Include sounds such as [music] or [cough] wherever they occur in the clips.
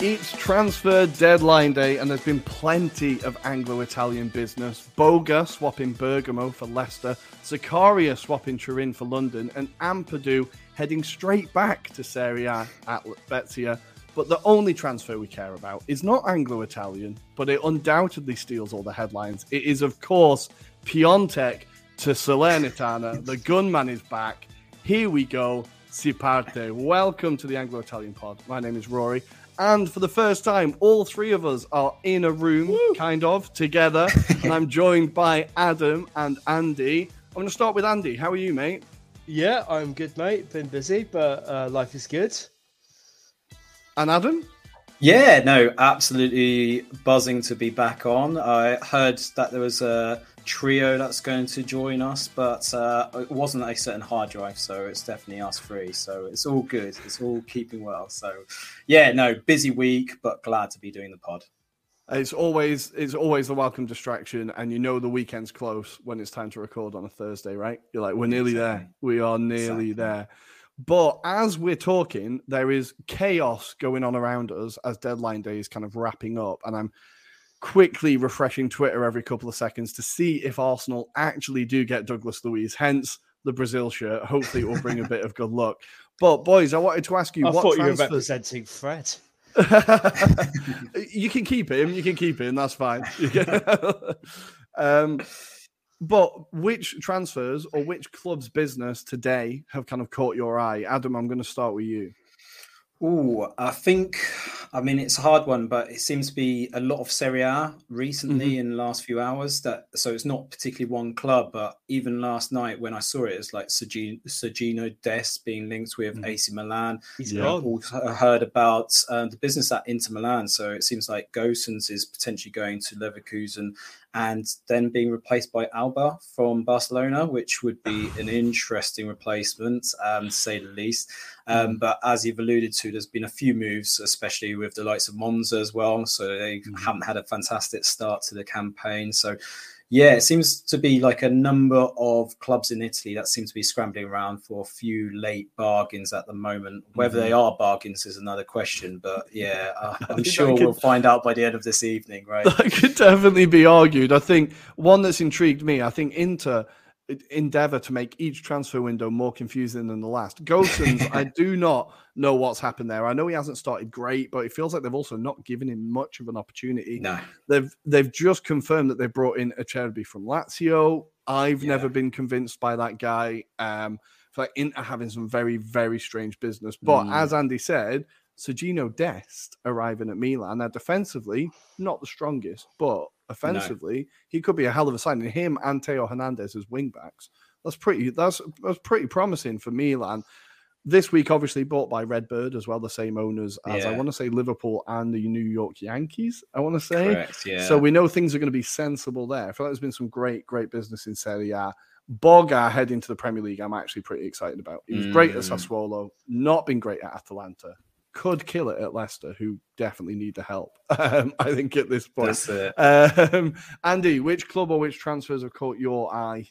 It's transfer deadline day, and there's been plenty of Anglo Italian business. Boga swapping Bergamo for Leicester, Zakaria swapping Turin for London, and Ampadu heading straight back to Serie A at Spezia. But the only transfer we care about is not Anglo Italian, but it undoubtedly steals all the headlines. It is, of course, Piatek to Salernitana. the gunman is back. Here we go. Si parte. Welcome to the Anglo Italian pod. My name is Ruairi. And for the first time, all three of us are in a room, kind of, together. [laughs] and I'm joined by Adam and Andy. I'm going to start with Andy. How are you, mate? Yeah, I'm good, mate. Been busy, but uh, life is good. And Adam? Yeah, no, absolutely buzzing to be back on. I heard that there was a trio that's going to join us, but uh, it wasn't a certain hard drive, so it's definitely us three. So it's all good. It's all keeping well. So yeah, no, busy week, but glad to be doing the pod. It's always it's always the welcome distraction, and you know the weekend's close when it's time to record on a Thursday, right? You're like, we're nearly Exactly. there. We are nearly Exactly. there. But as we're talking, there is chaos going on around us as deadline day is kind of wrapping up, and I'm quickly refreshing Twitter every couple of seconds to see if Arsenal actually do get Douglas Luiz. Hence the Brazil shirt. Hopefully, it will bring a bit of good luck. But boys, I wanted to ask you I what thought you were representing Fred. [laughs] you can keep him. You can keep him. That's fine. [laughs] Um, but which transfers or which club's business today have kind of caught your eye? Adam, I'm going to start with you. Oh, I think, I mean, it's a hard one, but it seems to be a lot of Serie A recently in the last few hours. That so it's not particularly one club, but even last night when I saw it, it's like Sergi- Sergino Dest being linked with AC Milan. He's Yeah. gone. Also heard about um, the business at Inter Milan. So it seems like Gosens is potentially going to Leverkusen and then being replaced by Alba from Barcelona, which would be an interesting replacement, um, to say the least. Um, but as you've alluded to, there's been a few moves, especially with the likes of Monza as well. So they haven't had a fantastic start to the campaign. So yeah, it seems to be like a number of clubs in Italy that seem to be scrambling around for a few late bargains at the moment. Whether they are bargains is another question, but yeah, uh, [laughs] I'm sure could- we'll find out by the end of this evening, right? [laughs] That could definitely be argued. I think one that's intrigued me, I think Inter endeavor to make each transfer window more confusing than the last. Gosens, I [laughs] do not know what's happened there. I know he hasn't started great, but it feels like they've also not given him much of an opportunity. No, They've they've just confirmed that they've brought in a Acerbi from Lazio. I've Yeah. never been convinced by that guy. Um, feel like Inter having some very very strange business. But Mm. as Andy said, Sergino Dest arriving at Milan. Now defensively, not the strongest, but offensively, he could be a hell of a signing. Him and Theo Hernandez as wing backs. That's pretty. That's that's pretty promising for Milan. This week, obviously, bought by Redbird as well, the same owners as I want to say Liverpool and the New York Yankees. I want to say. correct. Yeah. So we know things are going to be sensible there. I feel like there's been some great, great business in Serie A. Boga heading to the Premier League, I'm actually pretty excited about. He was mm. great at mm. Sassuolo, not been great at Atalanta. Could kill it at Leicester, who definitely need the help. [laughs] Um, I think at this point. Um, Andy, which club or which transfers have caught your eye?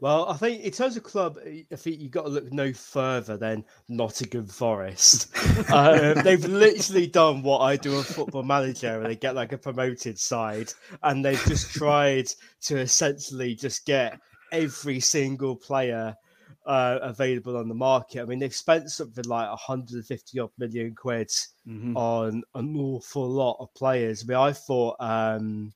Well, I think in terms of club, I think you've got to look no further than Nottingham Forest. [laughs] um, they've literally done what I do a football manager, and they get like a promoted side, and they've just tried to essentially just get every single player uh, available on the market. I mean, they've spent something like 150 odd million quid mm-hmm. on an awful lot of players. I mean, I thought um,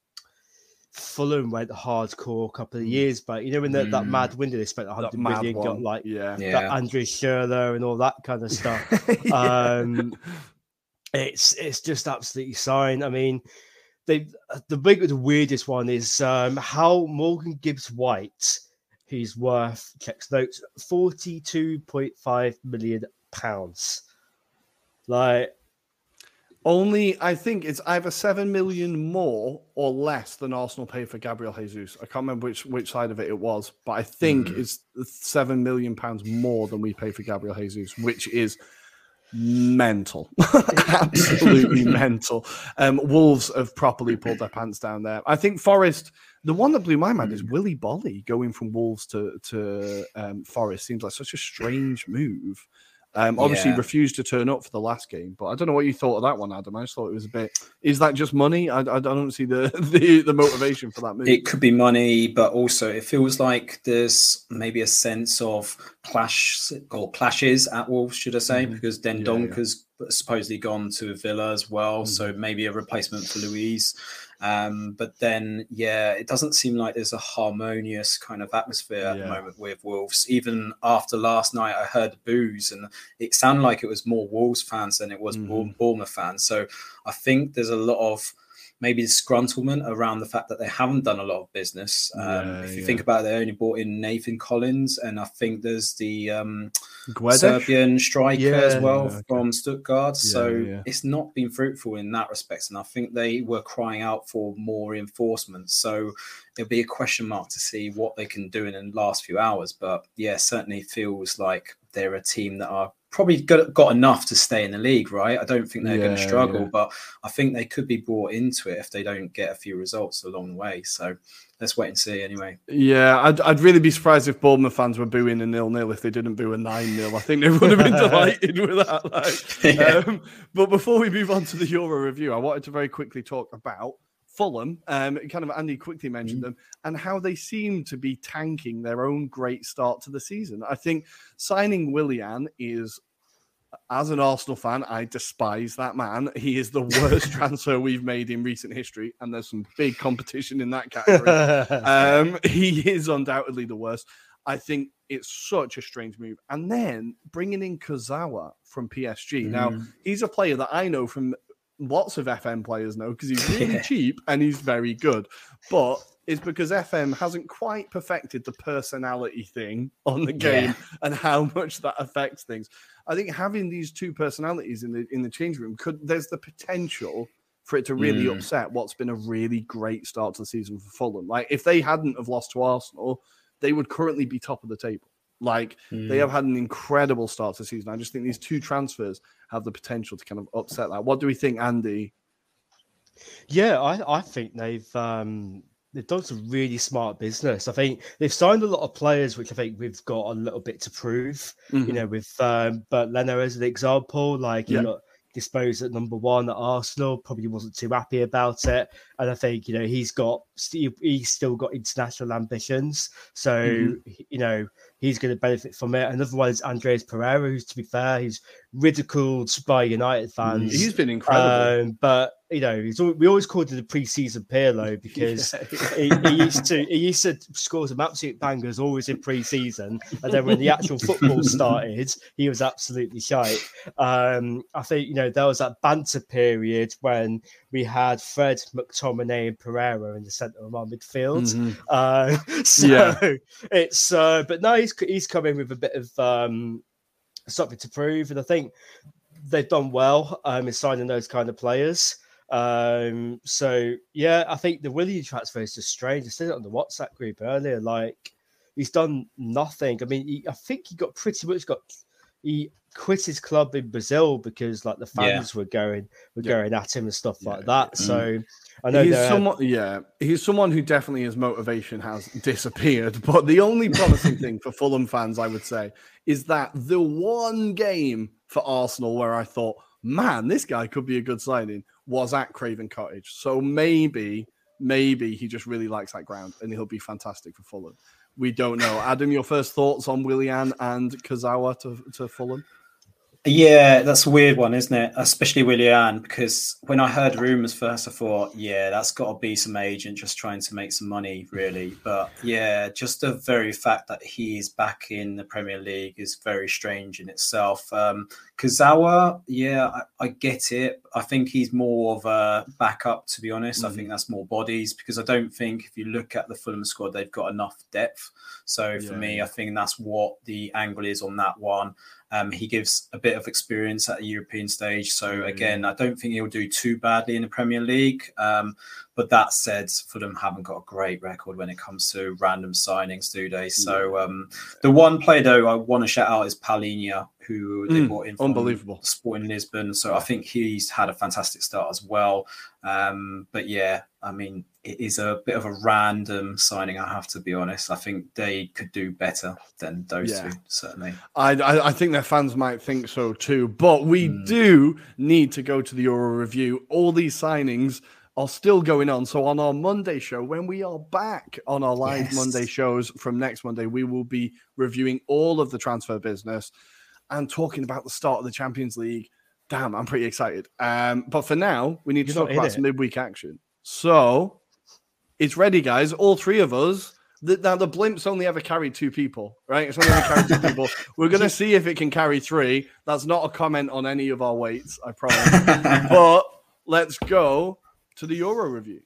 Fulham went hardcore a couple of mm. years but You know, in the, mm. that mad window, they spent 100 million, one. got like yeah. that yeah. Andre Schürrle and all that kind of stuff. [laughs] yeah. um, it's it's just absolutely sign. I mean, they the big the weirdest one is um, how Morgan Gibbs White He's worth checks notes forty two point five million pounds. Like only I think it's either seven million more or less than Arsenal paid for Gabriel Jesus. I can't remember which which side of it it was, but I think mm. it's seven million pounds more than we pay for Gabriel Jesus, which is mental, [laughs] absolutely [laughs] mental. Um, Wolves have properly pulled their pants down there. I think Forest. The one that blew my mind is Willy Boly going from Wolves to to um, Forest. Seems like such a strange move. Um, obviously, yeah. refused to turn up for the last game, but I don't know what you thought of that one, Adam. I just thought it was a bit. Is that just money? I, I don't see the, [laughs] the the motivation for that move. It could be money, but also it feels like there's maybe a sense of clash or clashes at Wolves, should I say? Mm-hmm. Because then yeah, has yeah. Supposedly gone to a Villa as well, mm-hmm. so maybe a replacement for Luiz. Um, but then, yeah, it doesn't seem like there's a harmonious kind of atmosphere at yeah. the moment with Wolves. Even after last night, I heard boos, and it sounded like it was more Wolves fans than it was mm. Bournemouth fans. So I think there's a lot of maybe disgruntlement around the fact that they haven't done a lot of business. Um, yeah, if you yeah. think about it, they only brought in Nathan Collins, and I think there's the um, Serbian striker yeah, as well okay. from Stuttgart. so it's not been fruitful in that respect. And I think they were crying out for more reinforcements. So it'll be a question mark to see what they can do in the last few hours. But yeah, certainly feels like they're a team that are probably got, got enough to stay in the league, right? I don't think they're yeah, going to struggle, yeah. but I think they could be brought into it if they don't get a few results along the way. So let's wait and see anyway. Yeah, I'd, I'd really be surprised if Bournemouth fans were booing a nil nil if they didn't boo a 9 0. I think they would have been [laughs] delighted with that. Like. Yeah. Um, but before we move on to the Euro review, I wanted to very quickly talk about Fulham, um, kind of Andy quickly mentioned mm-hmm. them, and how they seem to be tanking their own great start to the season. I think signing Willian is, as an Arsenal fan, I despise that man. He is the worst [laughs] transfer we've made in recent history, and there's some big competition in that category. [laughs] um, [laughs] he is undoubtedly the worst. I think it's such a strange move. And then bringing in Kurzawa from PSG. Mm. Now, he's a player that I know from lots of FM players know because he's [laughs] really yeah. cheap and he's very good. But it's because FM hasn't quite perfected the personality thing on the game yeah. and how much that affects things. I think having these two personalities in the in the change room could there's the potential for it to really mm. upset what's been a really great start to the season for Fulham. Like if they hadn't have lost to Arsenal, they would currently be top of the table. Like mm. they have had an incredible start to the season. I just think these two transfers have the potential to kind of upset that. What do we think, Andy? Yeah, I, I think they've um, they've done some really smart business. I think they've signed a lot of players, which I think we've got a little bit to prove. Mm-hmm. You know, with um, Bernd Leno as an example, like yeah. you know, disposed at number one at Arsenal. Probably wasn't too happy about it, and I think you know he's got he's still got international ambitions. So mm-hmm. you know he's going to benefit from it. Another one is Andreas Pereira, who's to be fair, he's ridiculed by United fans. He's been incredible, um, but you know, he's, we always called it a pre-season Pirlo [laughs] because yeah. he, he, used to he used to score some absolute bangers always in pre-season, and then when the actual football [laughs] started, he was absolutely shite. Um, I think you know there was that banter period when we had Fred, McTominay, and Pereira in the centre of our midfield. Mm-hmm. Uh, [laughs] so yeah. it's uh, but no, he's he's coming with a bit of um, something to prove, and I think they've done well um, in signing those kind of players. Um, so yeah, I think the Willian transfer is just strange. I said it on the WhatsApp group earlier. Like, he's done nothing. I mean, he, I think he got pretty much got he quit his club in Brazil because like the fans yeah. were going were yeah. going at him and stuff like that. Mm. So I know he's someone. Yeah, he's someone who definitely his motivation has [laughs] disappeared. But the only promising thing for Fulham fans, I would say, is that the one game for Arsenal where I thought, man, this guy could be a good signing, was at Craven Cottage. So maybe, maybe he just really likes that ground and he'll be fantastic for Fulham. We don't know. Adam, your first thoughts on Willian and Kurzawa to, to Fulham? Yeah, that's a weird one, isn't it? Especially Willian, because when I heard rumors first, I thought, yeah, that's got to be some agent just trying to make some money, really. But yeah, just the very fact that he's back in the Premier League is very strange in itself. Um, Kurzawa, yeah, I, I, get it. I think he's more of a backup, to be honest. Mm-hmm. I think that's more bodies because I don't think if you look at the Fulham squad, they've got enough depth. So for yeah. me, I think that's what the angle is on that one. Um, he gives a bit of experience at a European stage. So mm-hmm. again, I don't think he'll do too badly in the Premier League. Um, but that said, Fulham haven't got a great record when it comes to random signings, do they? So um, the one player though I want to shout out is Palhinha, who they mm, brought in from unbelievable Sporting Lisbon. So I think he's had a fantastic start as well. Um, but yeah, I mean, it is a bit of a random signing. I have to be honest. I think they could do better than those yeah. two. Certainly, I, I, I think their fans might think so too. But we mm. do need to go to the Euro review. All these signings are still going on. So on our Monday show, when we are back on our live yes. Monday shows from next Monday, we will be reviewing all of the transfer business and talking about the start of the Champions League. Damn, I'm pretty excited. Um, but for now, we need You're to talk about it. some midweek action. So it's ready, guys. All three of us. The, now the blimps only ever carried two people, right? It's only ever carried two people. We're gonna [laughs] see if it can carry three. That's not a comment on any of our weights, I promise. but let's go to the Euro review.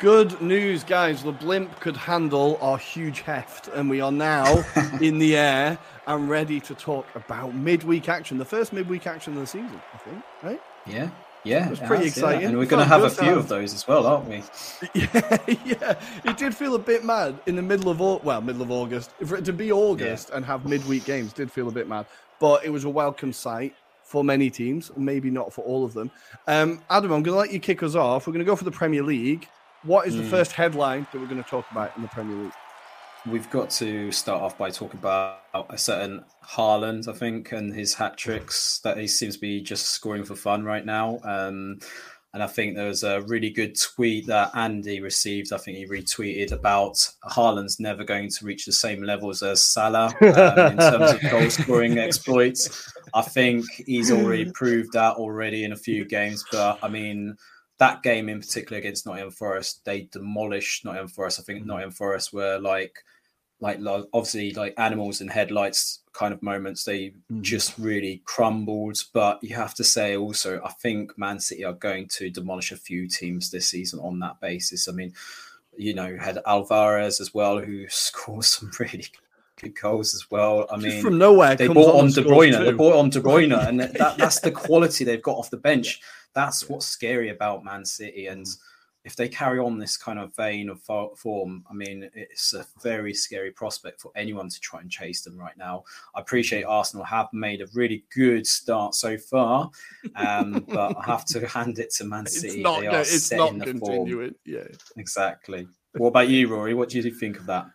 Good news, guys. The blimp could handle our huge heft, and we are now [laughs] in the air and ready to talk about midweek action. The first midweek action of the season, I think, right? Yeah. Yeah, it was pretty has, exciting. Yeah. And we're going to have a few of those as well, aren't we? [laughs] Yeah, yeah. It did feel a bit mad in the middle of well, middle of August. For it to be August yeah. and have midweek games did feel a bit mad, but it was a welcome sight for many teams, maybe not for all of them. Um, Adam, I'm going to let you kick us off. We're going to go for the Premier League. What is the mm. first headline that we're going to talk about in the Premier League? We've got to start off by talking about a certain Haaland, I think, and his hat tricks that he seems to be just scoring for fun right now. Um, and I think there was a really good tweet that Andy received. I think he retweeted about Haaland's never going to reach the same levels as Salah um, in terms of goal scoring [laughs] exploits. I think he's already proved that already in a few games. But I mean, that game in particular against Nottingham Forest, they demolished Nottingham Forest. I think mm-hmm. Nottingham Forest were like, like, obviously like animals in headlights kind of moments. They mm-hmm. just really crumbled. But you have to say also, I think Man City are going to demolish a few teams this season on that basis. I mean, you know, had Alvarez as well, who [laughs] scores some really good goals as well. I mean, from nowhere, they bought on, on De Bruyne. They bought on De Bruyne, [laughs] and that, that's the quality they've got off the bench. That's what's scary about Man City, and if they carry on this kind of vein of form, I mean, it's a very scary prospect for anyone to try and chase them right now. I appreciate Arsenal have made a really good start so far, um, but I have to [laughs] hand it to Man City. Not, they are it's not continuing. Form. Yeah, exactly. What about you, Ruairi? What do you think of that?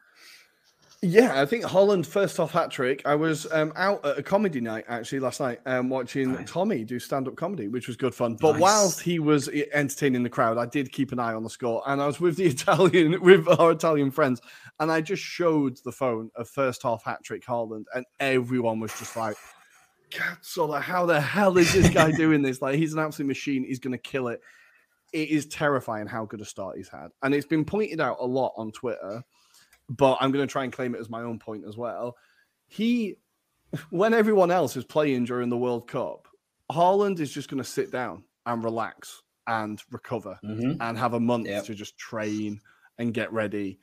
Yeah, I think Haaland first off hat trick. I was um, out at a comedy night actually last night, um, watching nice. Tommy do stand up comedy, which was good fun. But nice. whilst he was entertaining the crowd, I did keep an eye on the score, and I was with the [laughs] Italian, with our Italian friends, and I just showed the phone of first half hat trick Haaland, and everyone was just like, "Cazzola, how the hell is this guy [laughs] doing this? Like, he's an absolute machine. He's going to kill it." It is terrifying how good a start he's had, and it's been pointed out a lot on Twitter but I'm going to try and claim it as my own point as well. He, when everyone else is playing during the World Cup, Haaland is just going to sit down and relax and recover mm-hmm. and have a month yep. to just train and get ready.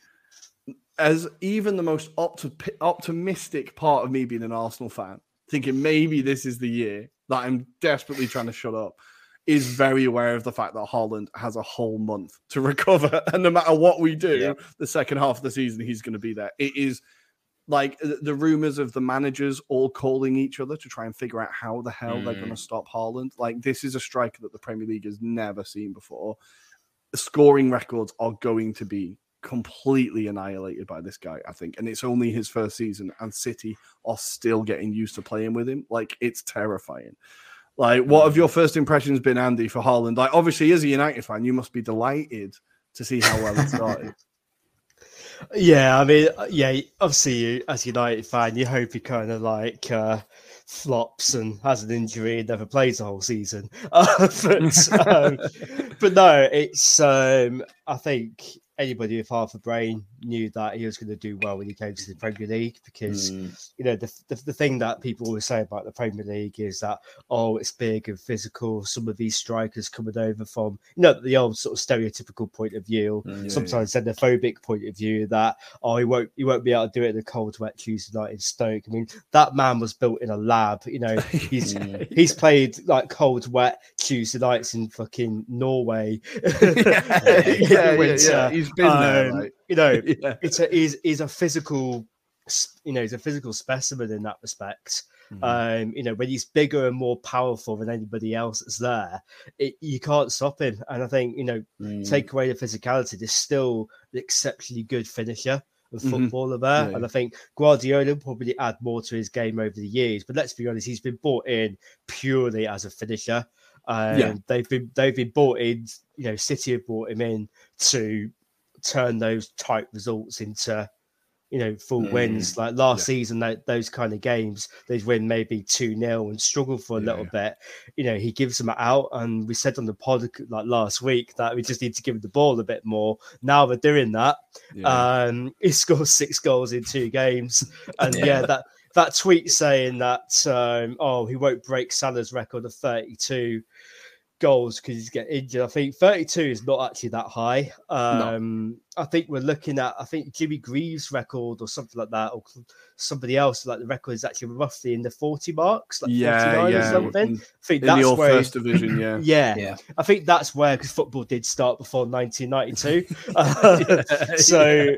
As even the most opti- optimistic part of me being an Arsenal fan, thinking maybe this is the year that I'm desperately trying to shut up. Is very aware of the fact that Haaland has a whole month to [laughs] recover, and no matter what we do, yeah. the second half of the season he's going to be there. It is like the rumors of the managers all calling each other to try and figure out how the hell mm. they're going to stop Haaland. Like this is a striker that the Premier League has never seen before. The scoring records are going to be completely annihilated by this guy, I think. And it's only his first season, and City are still getting used to playing with him. Like it's terrifying. Like, what have your first impressions been, Andy, for Haaland? Like, obviously, as a United fan, you must be delighted to see how well it started. [laughs] Yeah, I mean, uh, yeah, obviously, you, as a United fan, you hope he kind of like uh, flops and has an injury and never plays the whole season. [laughs] Uh, but, um, [laughs] but no, it's um, I think anybody with half a brain knew that he was going to do well when he came to the Premier League because mm. you know the, the, the thing that people always say about the Premier League is that oh it's big and physical. Some of these strikers coming over from you know the old sort of stereotypical point of view, mm, yeah, sometimes yeah. xenophobic point of view that oh he won't he won't be able to do it in the cold wet Tuesday night in Stoke. I mean that man was built in a lab. You know [laughs] he's he's played like cold wet Tuesday nights in fucking Norway. [laughs] yeah, yeah, yeah, yeah, He's been um, there. Like you know, [laughs] yeah. it's a is is a physical, you know, he's a physical specimen in that respect. Mm-hmm. Um, you know, when he's bigger and more powerful than anybody else that's there, it, you can't stop him. And I think you know, mm. take away the physicality, there's still an exceptionally good finisher of mm-hmm. footballer mm-hmm. there. Yeah. And I think Guardiola will probably add more to his game over the years. But let's be honest, he's been brought in purely as a finisher. Um, yeah. they've been they've been brought in, you know, City have brought him in to turn those tight results into you know full mm. wins like last yeah. season that those kind of games they'd win maybe 2-0 and struggle for a yeah. little bit you know he gives them out and we said on the pod like last week that we just need to give the ball a bit more now they're doing that um [laughs] he scores six goals in two games [laughs] and yeah that that tweet saying that um oh he won't break Salah's record of 32 goals because he's getting injured. I think 32 is not actually that high. Um, no. I think we're looking at, I think Jimmy Greaves' record or something like that, or somebody else, like the record is actually roughly in the 40 marks, like yeah, yeah. or something. I think that's the where, first division, [clears throat] yeah. yeah. yeah. I think that's where, because football did start before 1992. uh, [laughs] [laughs] yeah, so,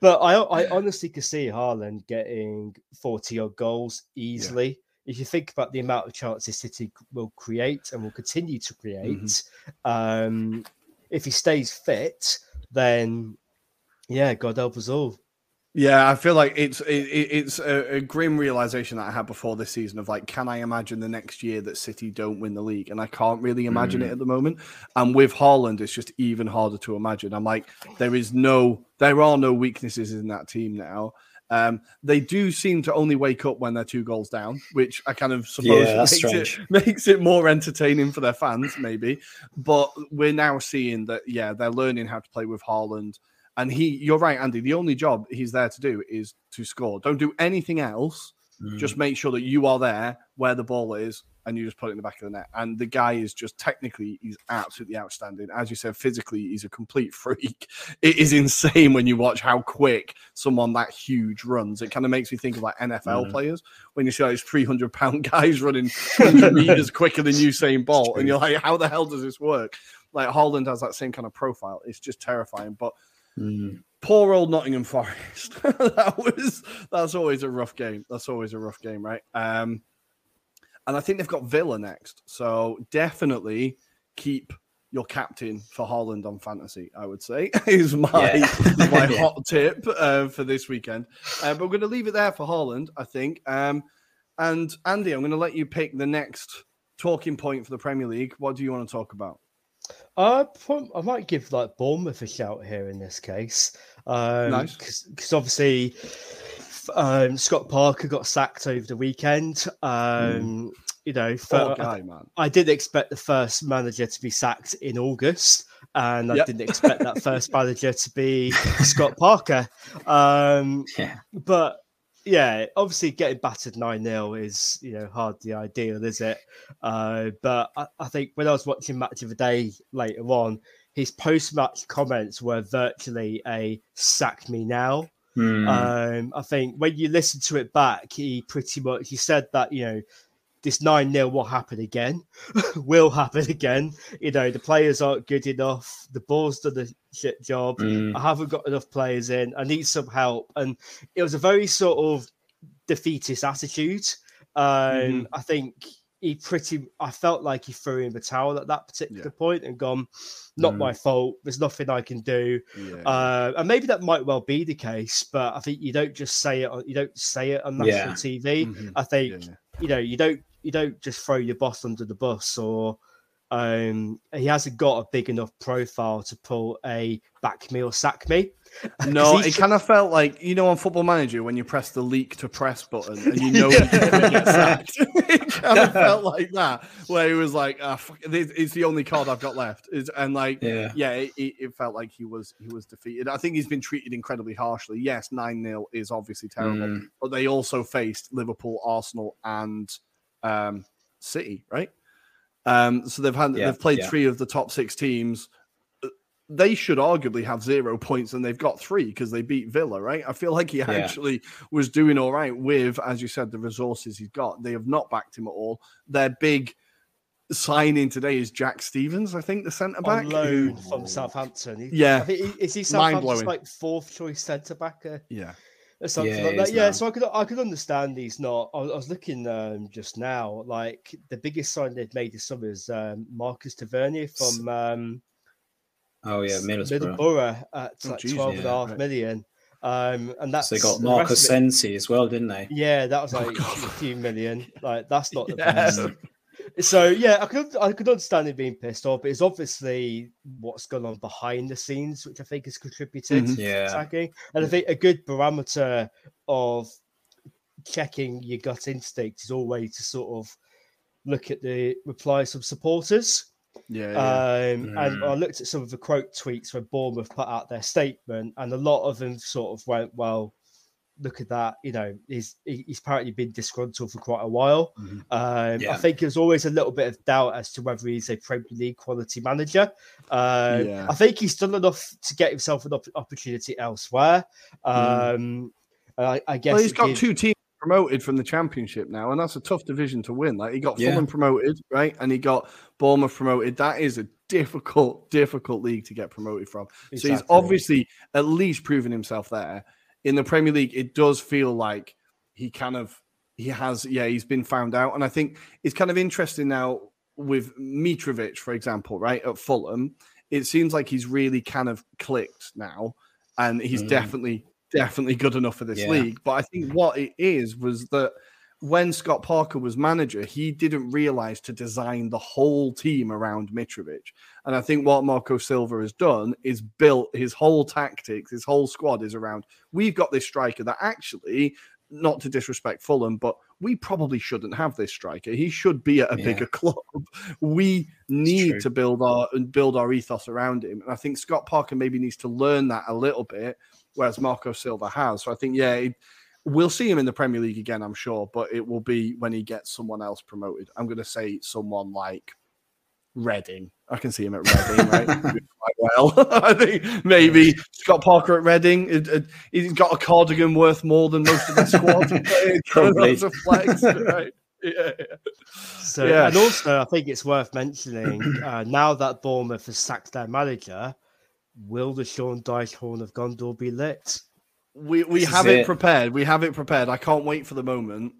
but I, I honestly could see Haaland getting 40 odd goals easily if you think about the amount of chances City will create and will continue to create, mm-hmm. um, if he stays fit, then yeah, God help us all. Yeah, I feel like it's it, it's a, a, grim realization that I had before this season of like, can I imagine the next year that City don't win the league? And I can't really imagine mm. it at the moment. And with Haaland, it's just even harder to imagine. I'm like, there is no, there are no weaknesses in that team now. Um, they do seem to only wake up when they're two goals down, which I kind of suppose yeah, makes, it, [laughs] makes it more entertaining for their fans, maybe. But we're now seeing that, yeah, they're learning how to play with Haaland. And he, you're right, Andy. The only job he's there to do is to score. Don't do anything else. Mm. Just make sure that you are there where the ball is and you just put it in the back of the net. And the guy is just technically, he's absolutely outstanding. As you said, physically, he's a complete [laughs] freak. It is insane when you watch how quick someone that huge runs. It kind of makes me think of like NFL mm. players when you see these 300 pound [laughs] guys running [laughs] 100 meters quicker than Usain Bolt. And you're like, how the hell does this work? Like Haaland has that same kind of profile. It's just terrifying. But mm. Poor old Nottingham Forest. [laughs] that was, that's always a rough game. That's always a rough game, right? Um, and I think they've got Villa next. So definitely keep your captain for Haaland on fantasy, I would say, [laughs] is my yeah. [laughs] my yeah. hot tip uh, for this weekend. Uh, but we're going to leave it there for Haaland, I think. Um, and Andy, I'm going to let you pick the next talking point for the Premier League. What do you want to talk about? Uh, I might give like Bournemouth a shout here in this case. Um, nice, because obviously um, Scott Parker got sacked over the weekend. Um, mm. You know, for, guy, man. I, I didn't expect the first manager to be sacked in August, and I didn't expect that first [laughs] manager to be Scott Parker. Um, yeah. But yeah, obviously getting battered 9 0 is, you know, hardly ideal, is it? Uh, but I, I, think when I was watching Match of the Day later on, his post match comments were virtually a sack me now. Mm. Um, I think when you listen to it back, he pretty much he said that you know this 9 0 will happen again, [laughs] will happen again. You know, the players aren't good enough. The ball's done a shit job. Mm. I haven't got enough players in. I need some help. And it was a very sort of defeatist attitude. Um, Mhm. I think he pretty, I felt like he threw in the towel at that particular Yeah. point and gone, not Mm. my fault. There's nothing I can do. Yeah. Uh, and maybe that might well be the case, but I think you don't just say it. On, you don't say it on national Yeah. TV. Mhm. I think you know you don't you don't just throw your boss under the bus or um he hasn't got a big enough profile to pull a back me or sack me No, it kind of felt like you know on Football Manager when you press the leak to press button and you [laughs] know you're gonna get sacked. [laughs] it kind of [laughs] felt like that, where he was like, ah, fuck, this- "It's the only card I've got left," Is and like, Yeah. yeah, it, it it felt like he was he was defeated. I think he's been treated incredibly harshly. Yes, nine 0 is obviously terrible, Mm. but they also faced Liverpool, Arsenal, and um, City, right? Um, so they've had Yeah, they've played yeah. three of the top six teams. Uh, They should arguably have zero points, and they've got three because they beat Villa, right? I feel like he actually was doing all right with, as you said, the resources he's got. They have not backed him at all. Their big signing today is Jack Stephens, I think, the centre back. on loan from Southampton. He- Yeah. I think is he Mind-blowing. Southampton's like fourth choice centre back uh, Yeah, or something Yeah, like he that? is Yeah, now. so I could I could understand he's not. I was, I was looking um, just now, like the biggest sign they've made this summer is um, Marcus Tavernier from. Um, Oh yeah, Middlesbrough. Middlesbrough at Oh, like geez, 12 and a half right. million. Um, and that's So they got Marcus rest Sensi as well, didn't they? Yeah, that was Oh, like a [laughs] few million. Like that's not the Yeah. best. So yeah, I could I could understand him being pissed off, but it's obviously what's going on behind the scenes, which I think has contributed Mhm. to Yeah. attacking. And I think a good barometer of checking your gut instinct is always to sort of look at the replies from supporters. yeah, yeah. Um, And I looked at some of the quote tweets when Bournemouth put out their statement, and a lot of them sort of went, "Well, look at that. You know, he's he's apparently been disgruntled for quite a while." Mhm. Um, I think there's always a little bit of doubt as to whether he's a Premier League quality manager. Um, Yeah. I think he's done enough to get himself an op- opportunity elsewhere. Um, and I, I guess Mm. Well, he's got gives- two teams promoted from the championship now, and that's a tough division to win. Like he got Yeah. Fulham promoted, right, and he got Bournemouth promoted. That is a difficult, difficult league to get promoted from. So he's obviously at least proven himself there. In the Premier League, it does feel like he kind of he has, yeah, he's been found out, and I think it's kind of interesting now with Mitrovic, for example, right at Fulham. It seems like he's really kind of clicked now, and he's Mm. definitely definitely good enough for this Yeah. league. But I think what it is was that when Scott Parker was manager, he didn't realize to design the whole team around Mitrovic. And I think what Marco Silva has done is built his whole tactics, his whole squad is around we've got this striker that actually, not to disrespect Fulham, but we probably shouldn't have this striker. He should be at a Yeah. bigger club. We need to build our and build our ethos around him. And I think Scott Parker maybe needs to learn that a little bit, whereas Marco Silva has. So I think, yeah, it- we'll see him in the Premier League again, I'm sure, but it will be when he gets someone else promoted. I'm going to say someone like Reading. I can see him at Reading, right? [laughs] Quite well. [laughs] I think maybe Scott Parker at Reading. It, it, he's got a cardigan worth more than most of the squad. [laughs] Probably. That's a flex, right? Yeah, yeah. So, Yeah. and also, I think it's worth mentioning uh, now that Bournemouth has sacked their manager, will the Sean Dyche Horn of Gondor be lit? We we This have it. it. prepared. We have it prepared. I can't wait for the moment.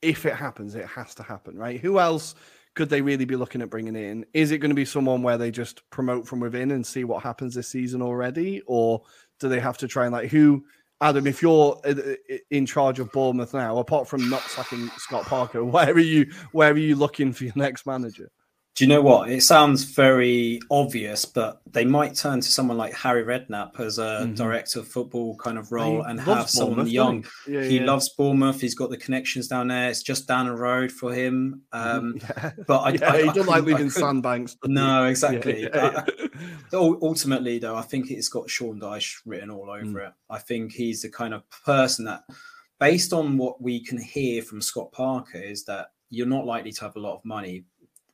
If it happens, it has to happen, right? Who else could they really be looking at bringing in? Is it going to be someone where they just promote from within and see what happens this season already, or do they have to try and like who? Adam, if you're uh, uh, in charge of Bournemouth now, apart from not sacking Scott Parker, [laughs] where are you? Where are you looking for your next manager? Do you know what? It sounds very obvious, but they might turn to someone like Harry Redknapp as a Mhm. director of football kind of role He and have someone Bournemouth, young. he? Yeah, He yeah. loves Bournemouth. He's got the connections down there. It's just down the road for him. Um, [laughs] yeah. but I, yeah, I, he I doesn't like couldn't- I leaving sandbanks. No, exactly. yeah, But yeah. ul- ultimately, though, I think it's got Sean Dyche written all over Mm. it. I think he's the kind of person that, based on what we can hear from Scott Parker, is that you're not likely to have a lot of money.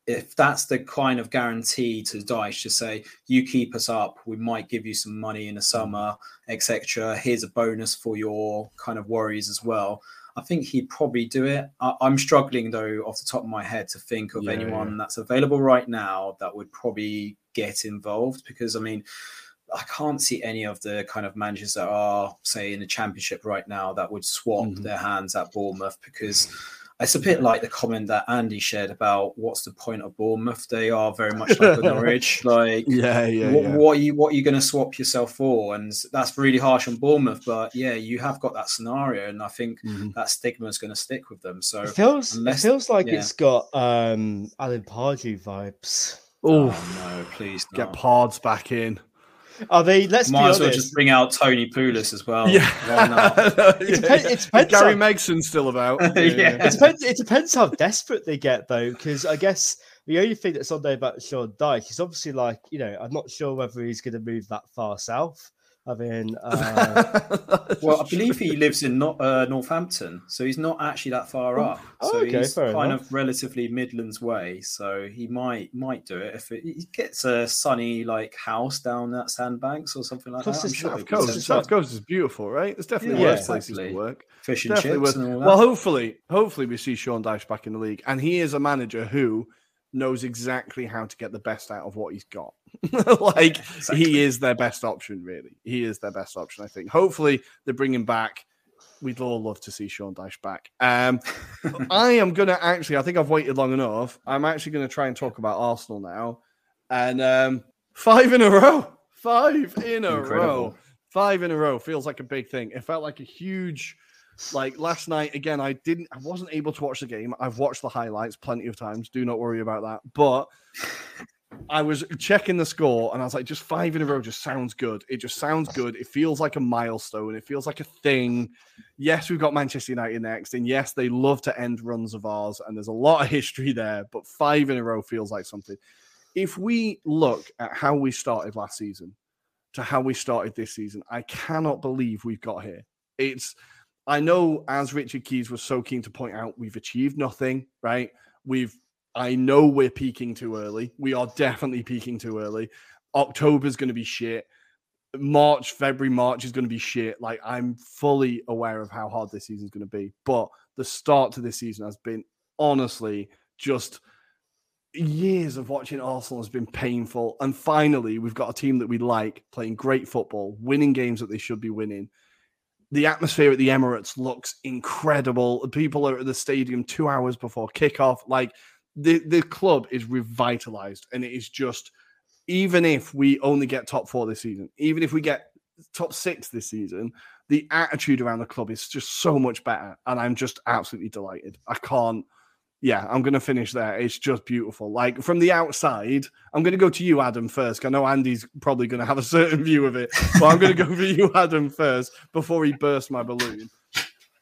If that's the kind of guarantee to Dyche to say, you keep us up, we might give you some money in the summer, etc. Here's a bonus for your kind of worries as well. I think he'd probably do it. I, am struggling though, off the top of my head, to think of yeah, anyone yeah. that's available right now that would probably get involved because I mean, I can't see any of the kind of managers that are, say, in the championship right now that would swap mm-hmm. their hands at Bournemouth because it's a bit like the comment that Andy shared about what's the point of Bournemouth? They are very much like [laughs] Norwich. Like, yeah, yeah, what, yeah. what are you what are you going to swap yourself for? And that's really harsh on Bournemouth. But yeah, you have got that scenario, and I think mm-hmm. that stigma is going to stick with them. So it feels unless, it feels like yeah. it's got um Alan Pardew vibes. Oh no, please get Pards back in. Are they? Let's might as well just bring out Tony Pulis as well. Yeah, it, depends, it depends Gary how... Megson's still about. [laughs] yeah. yeah. It depends. It depends how desperate they get though, because I guess the only thing that's on there about Sean Dyche is obviously like you know I'm not sure whether he's going to move that far south. I mean, [laughs] uh... well, I believe he lives in not, uh, Northampton, so he's not actually that far oh, up. So oh, okay, he's kind enough. of relatively Midlands way. So he might might do it if it, he gets a sunny like house down at Sandbanks or something like Plus that. Sure South Coast, South Coast is beautiful, right? It's definitely yeah, worse places to work. Fish and definitely chips. And well, hopefully, hopefully we see Sean Dyche back in the league, and he is a manager who knows exactly how to get the best out of what he's got. [laughs] [laughs] like exactly. he is their best option, really. He is their best option, I think. Hopefully they bring him back. We'd all love to see Sean Dyche back. Um, [laughs] I am gonna actually. I think I've waited long enough. I'm actually gonna try and talk about Arsenal now, and um, five in a row. Five in a Incredible. row. Five in a row feels like a big thing. It felt like a huge like last night, again, I didn't, I wasn't able to watch the game. I've watched the highlights plenty of times. Do not worry about that. But I was checking the score and I was like, just five in a row just sounds good. It just sounds good. It feels like a milestone. It feels like a thing. Yes, we've got Manchester United next. And yes, they love to end runs of ours. And there's a lot of history there. But five in a row feels like something. If we look at how we started last season to how we started this season, I cannot believe we've got here. It's I know, as Richard Keys was so keen to point out, we've achieved nothing, right? We've, I know we're peaking too early. We are definitely peaking too early. October's going to be shit. March, February, March is going to be shit. Like, I'm fully aware of how hard this season is going to be. But the start to this season has been honestly just years of watching Arsenal has been painful. And finally, we've got a team that we like playing great football, winning games that they should be winning the atmosphere at the Emirates looks incredible. People are at the stadium two hours before kickoff. Like the, the club is revitalized, and it is just even if we only get top four this season, even if we get top six this season, the attitude around the club is just so much better. And I'm just absolutely delighted. I can't yeah, I'm going to finish there. It's just beautiful. Like from the outside, I'm going to go to you, Adam, first. I know Andy's probably going to have a certain view of it, but I'm going to go [laughs] for you, Adam, first before he bursts my balloon.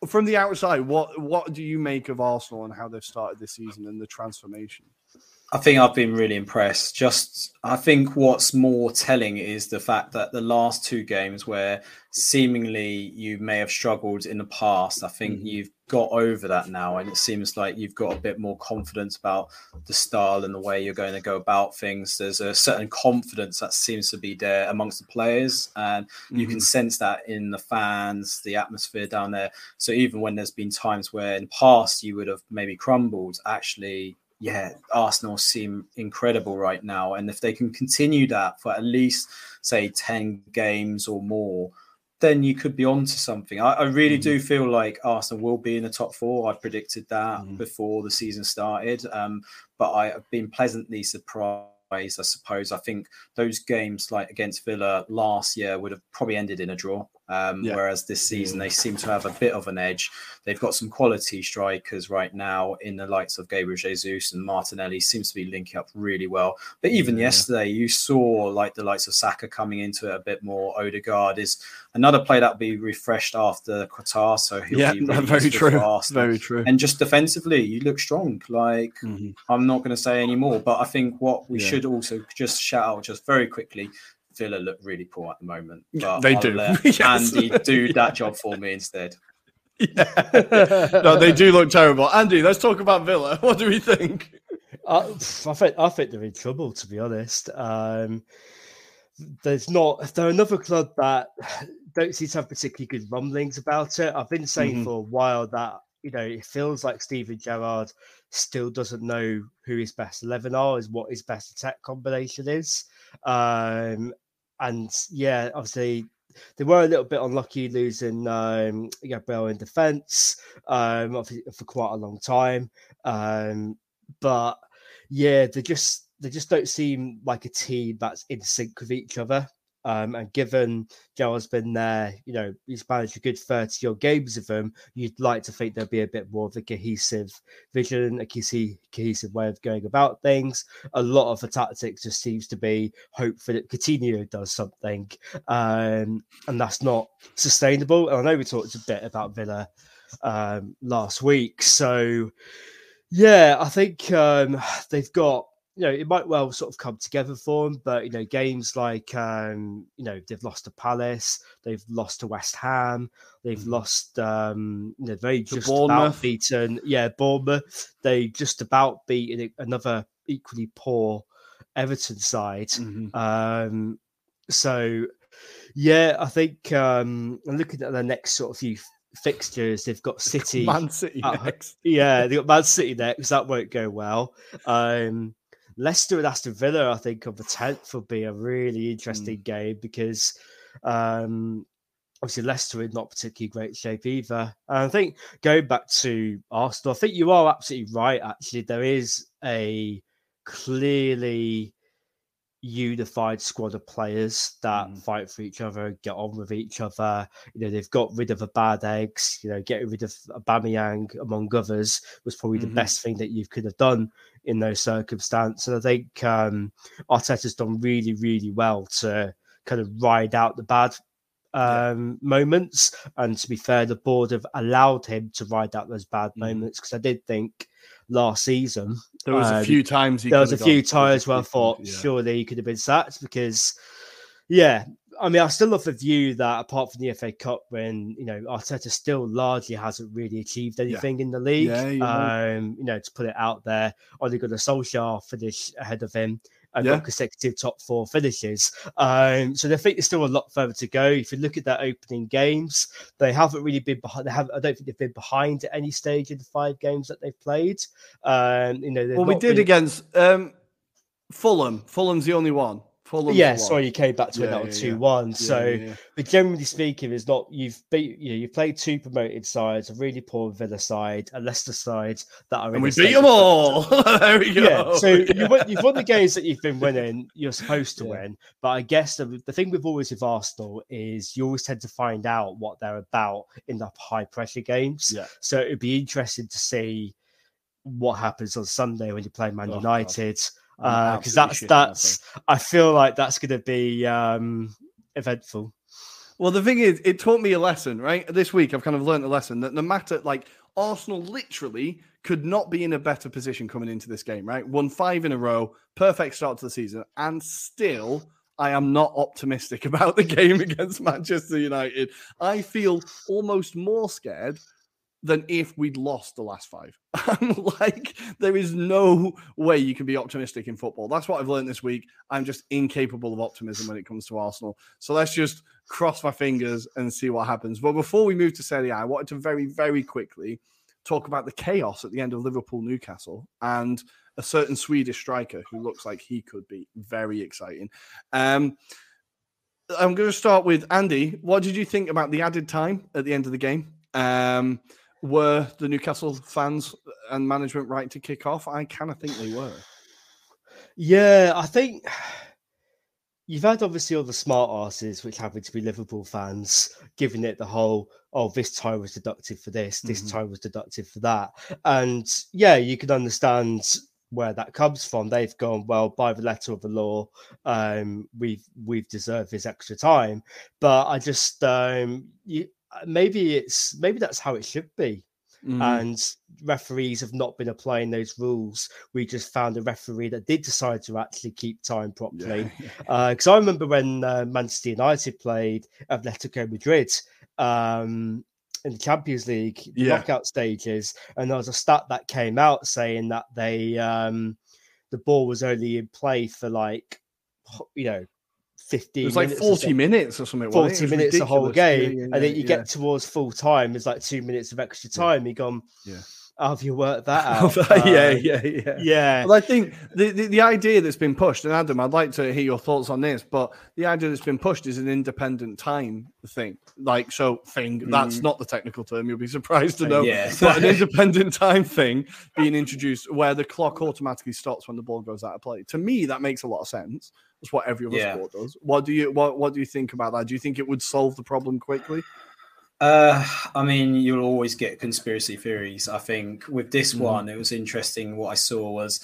From the outside, what what do you make of Arsenal and how they've started this season and the transformation? I think I've been really impressed. Just, I think what's more telling is the fact that the last two games where seemingly you may have struggled in the past, I think mm-hmm. you've got over that now. And it seems like you've got a bit more confidence about the style and the way you're going to go about things. There's a certain confidence that seems to be there amongst the players. And mm-hmm. you can mm-hmm. sense that in the fans, the atmosphere down there. So even when there's been times where in the past you would have maybe crumbled, actually yeah, Arsenal seem incredible right now. And if they can continue that for at least, say, 10 games or more, then you could be on to something. I, I really mm-hmm. do feel like Arsenal will be in the top four. I predicted that mm-hmm. before the season started. Um, but I have been pleasantly surprised I suppose. I think those games like against Villa last year would have probably ended in a draw. Um, yeah. Whereas this season, they seem to have a bit of an edge. They've got some quality strikers right now in the likes of Gabriel Jesus and Martinelli seems to be linking up really well. But even yeah. yesterday, you saw like the likes of Saka coming into it a bit more. Odegaard is another player that will be refreshed after Qatar, so he'll yeah, be [laughs] really very true. Very true. And just defensively, you look strong. Like mm-hmm. I'm not going to say any more, but I think what we yeah. should also just shout out just very quickly Villa look really poor at the moment. But they I'll do. [laughs] yes. Andy do [laughs] that job for me instead. Yeah. no, they do look terrible. Andy, let's talk about Villa. [laughs] What do we think? I, I think I think they're in trouble to be honest. Um, there's not they're another club that don't seem to have particularly good rumblings about it. I've been saying mm-hmm. for a while that you know it feels like Steven Gerrard still doesn't know who his best eleven are, is what his best attack combination is. Um, and yeah, obviously they were a little bit unlucky losing um, Gabriel in defence um, for quite a long time. Um, but yeah, they just they just don't seem like a team that's in sync with each other. Um, and given Joel's been there, you know, he's managed a good 30 odd games with them, you'd like to think there'll be a bit more of a cohesive vision, a cohesive way of going about things. A lot of the tactics just seems to be hope that Coutinho does something, um, and that's not sustainable. And I know we talked a bit about Villa um, last week. So, yeah, I think um, they've got you know, it might well sort of come together for them, but you know, games like um, you know, they've lost to Palace, they've lost to West Ham, they've mm. lost um, you know, they just about beaten, yeah, Bournemouth. They just about beaten another equally poor Everton side. Mm-hmm. Um, so yeah, I think um, looking at the next sort of few fixtures. They've got City, Man City next. [laughs] Yeah, they've got Man City next. That won't go well. Um, Leicester and Aston Villa, I think, on the tenth would be a really interesting mm. game because um, obviously Leicester in not particularly great shape either. And I think going back to Arsenal, I think you are absolutely right. Actually, there is a clearly unified squad of players that mm. fight for each other, get on with each other. You know, they've got rid of the bad eggs. You know, getting rid of Aubameyang among others was probably mm-hmm. the best thing that you could have done in those circumstances. And I think um, Arteta's done really, really well to kind of ride out the bad um, yeah. moments. And to be fair, the board have allowed him to ride out those bad mm. moments because I did think last season. There was um, a few times there was a few times where I thought yeah. surely he could have been sacked because, yeah, I mean, I still love the view that apart from the FA Cup, when you know Arteta still largely hasn't really achieved anything yeah. in the league. You, know. Um, you know, to put it out there, only got a Solskjaer finish ahead of him and yeah. got consecutive top four finishes. Um, so they think there's still a lot further to go. If you look at their opening games, they haven't really been behind. They have. I don't think they've been behind at any stage in the five games that they've played. Um, you know, well, we did been... against um, Fulham. Fulham's the only one. Fulham yeah, sorry, you came back to yeah, it two one. So, yeah, but generally speaking, it's not you've beat you know you've played two promoted sides, a really poor Villa side, a Leicester side that are and we beat them all. [laughs] there we go. Yeah, so you've won, you've won the games that you've been [laughs] winning. You're supposed to win, but I guess the, the thing with always with Arsenal is you always tend to find out what they're about in the high pressure games. Yeah. So it'd be interesting to see what happens on Sunday when you play Man oh, United. God because uh, that's that's I feel like that's going to be um, eventful. Well, the thing is, it taught me a lesson, right? This week, I've kind of learned a lesson that no matter, like, Arsenal literally could not be in a better position coming into this game, right? Won five in a row, perfect start to the season, and still, I am not optimistic [laughs] about the game against Manchester United. I feel almost more scared than if we'd lost the last five. [laughs] Like, there is no way you can be optimistic in football. That's what I've learned this week. I'm just incapable of optimism when it comes to Arsenal. So let's just cross my fingers and see what happens. But before we move to Serie A, I wanted to very, very quickly talk about the chaos at the end of Liverpool Newcastle and a certain Swedish striker who looks like he could be very exciting. Um, I'm going to start with Andy. What did you think about the added time at the end of the game? Um, were the Newcastle fans and management right to kick off? I kind of think they were. Yeah, I think you've had obviously all the smart asses, which happen to be Liverpool fans, giving it the whole, oh, this time was deductive for this, this mm-hmm. time was deductive for that. And yeah, you can understand where that comes from. They've gone, well, by the letter of the law, um, we've we've deserved this extra time. But I just um you maybe it's maybe that's how it should be. Mm. And referees have not been applying those rules. We just found a referee that did decide to actually keep time properly. Because [laughs] yeah. uh, I remember when uh, Manchester United played Atletico Madrid um, in the Champions League yeah. knockout stages, and there was a stat that came out saying that they um, the ball was only in play for like you know 15 it was like 40 minutes or something 40 minutes the whole game yeah, yeah, and then you yeah. get towards full time it's like two minutes of extra time you gone yeah have you worked that [laughs] out? yeah, um, yeah, yeah, yeah. Well, I think the, the, the idea that's been pushed, and Adam, I'd like to hear your thoughts on this, but the idea that's been pushed is an independent time thing. Like, so thing, mm. that's not the technical term, you'll be surprised to know. Yeah. [laughs] but an [laughs] independent time thing being introduced where the clock automatically stops when the ball goes out of play. To me, that makes a lot of sense. That's what every other yeah. sport does. What do you what what do you think about that? Do you think it would solve the problem quickly? Uh, I mean, you'll always get conspiracy theories. I think with this mm. one, it was interesting. What I saw was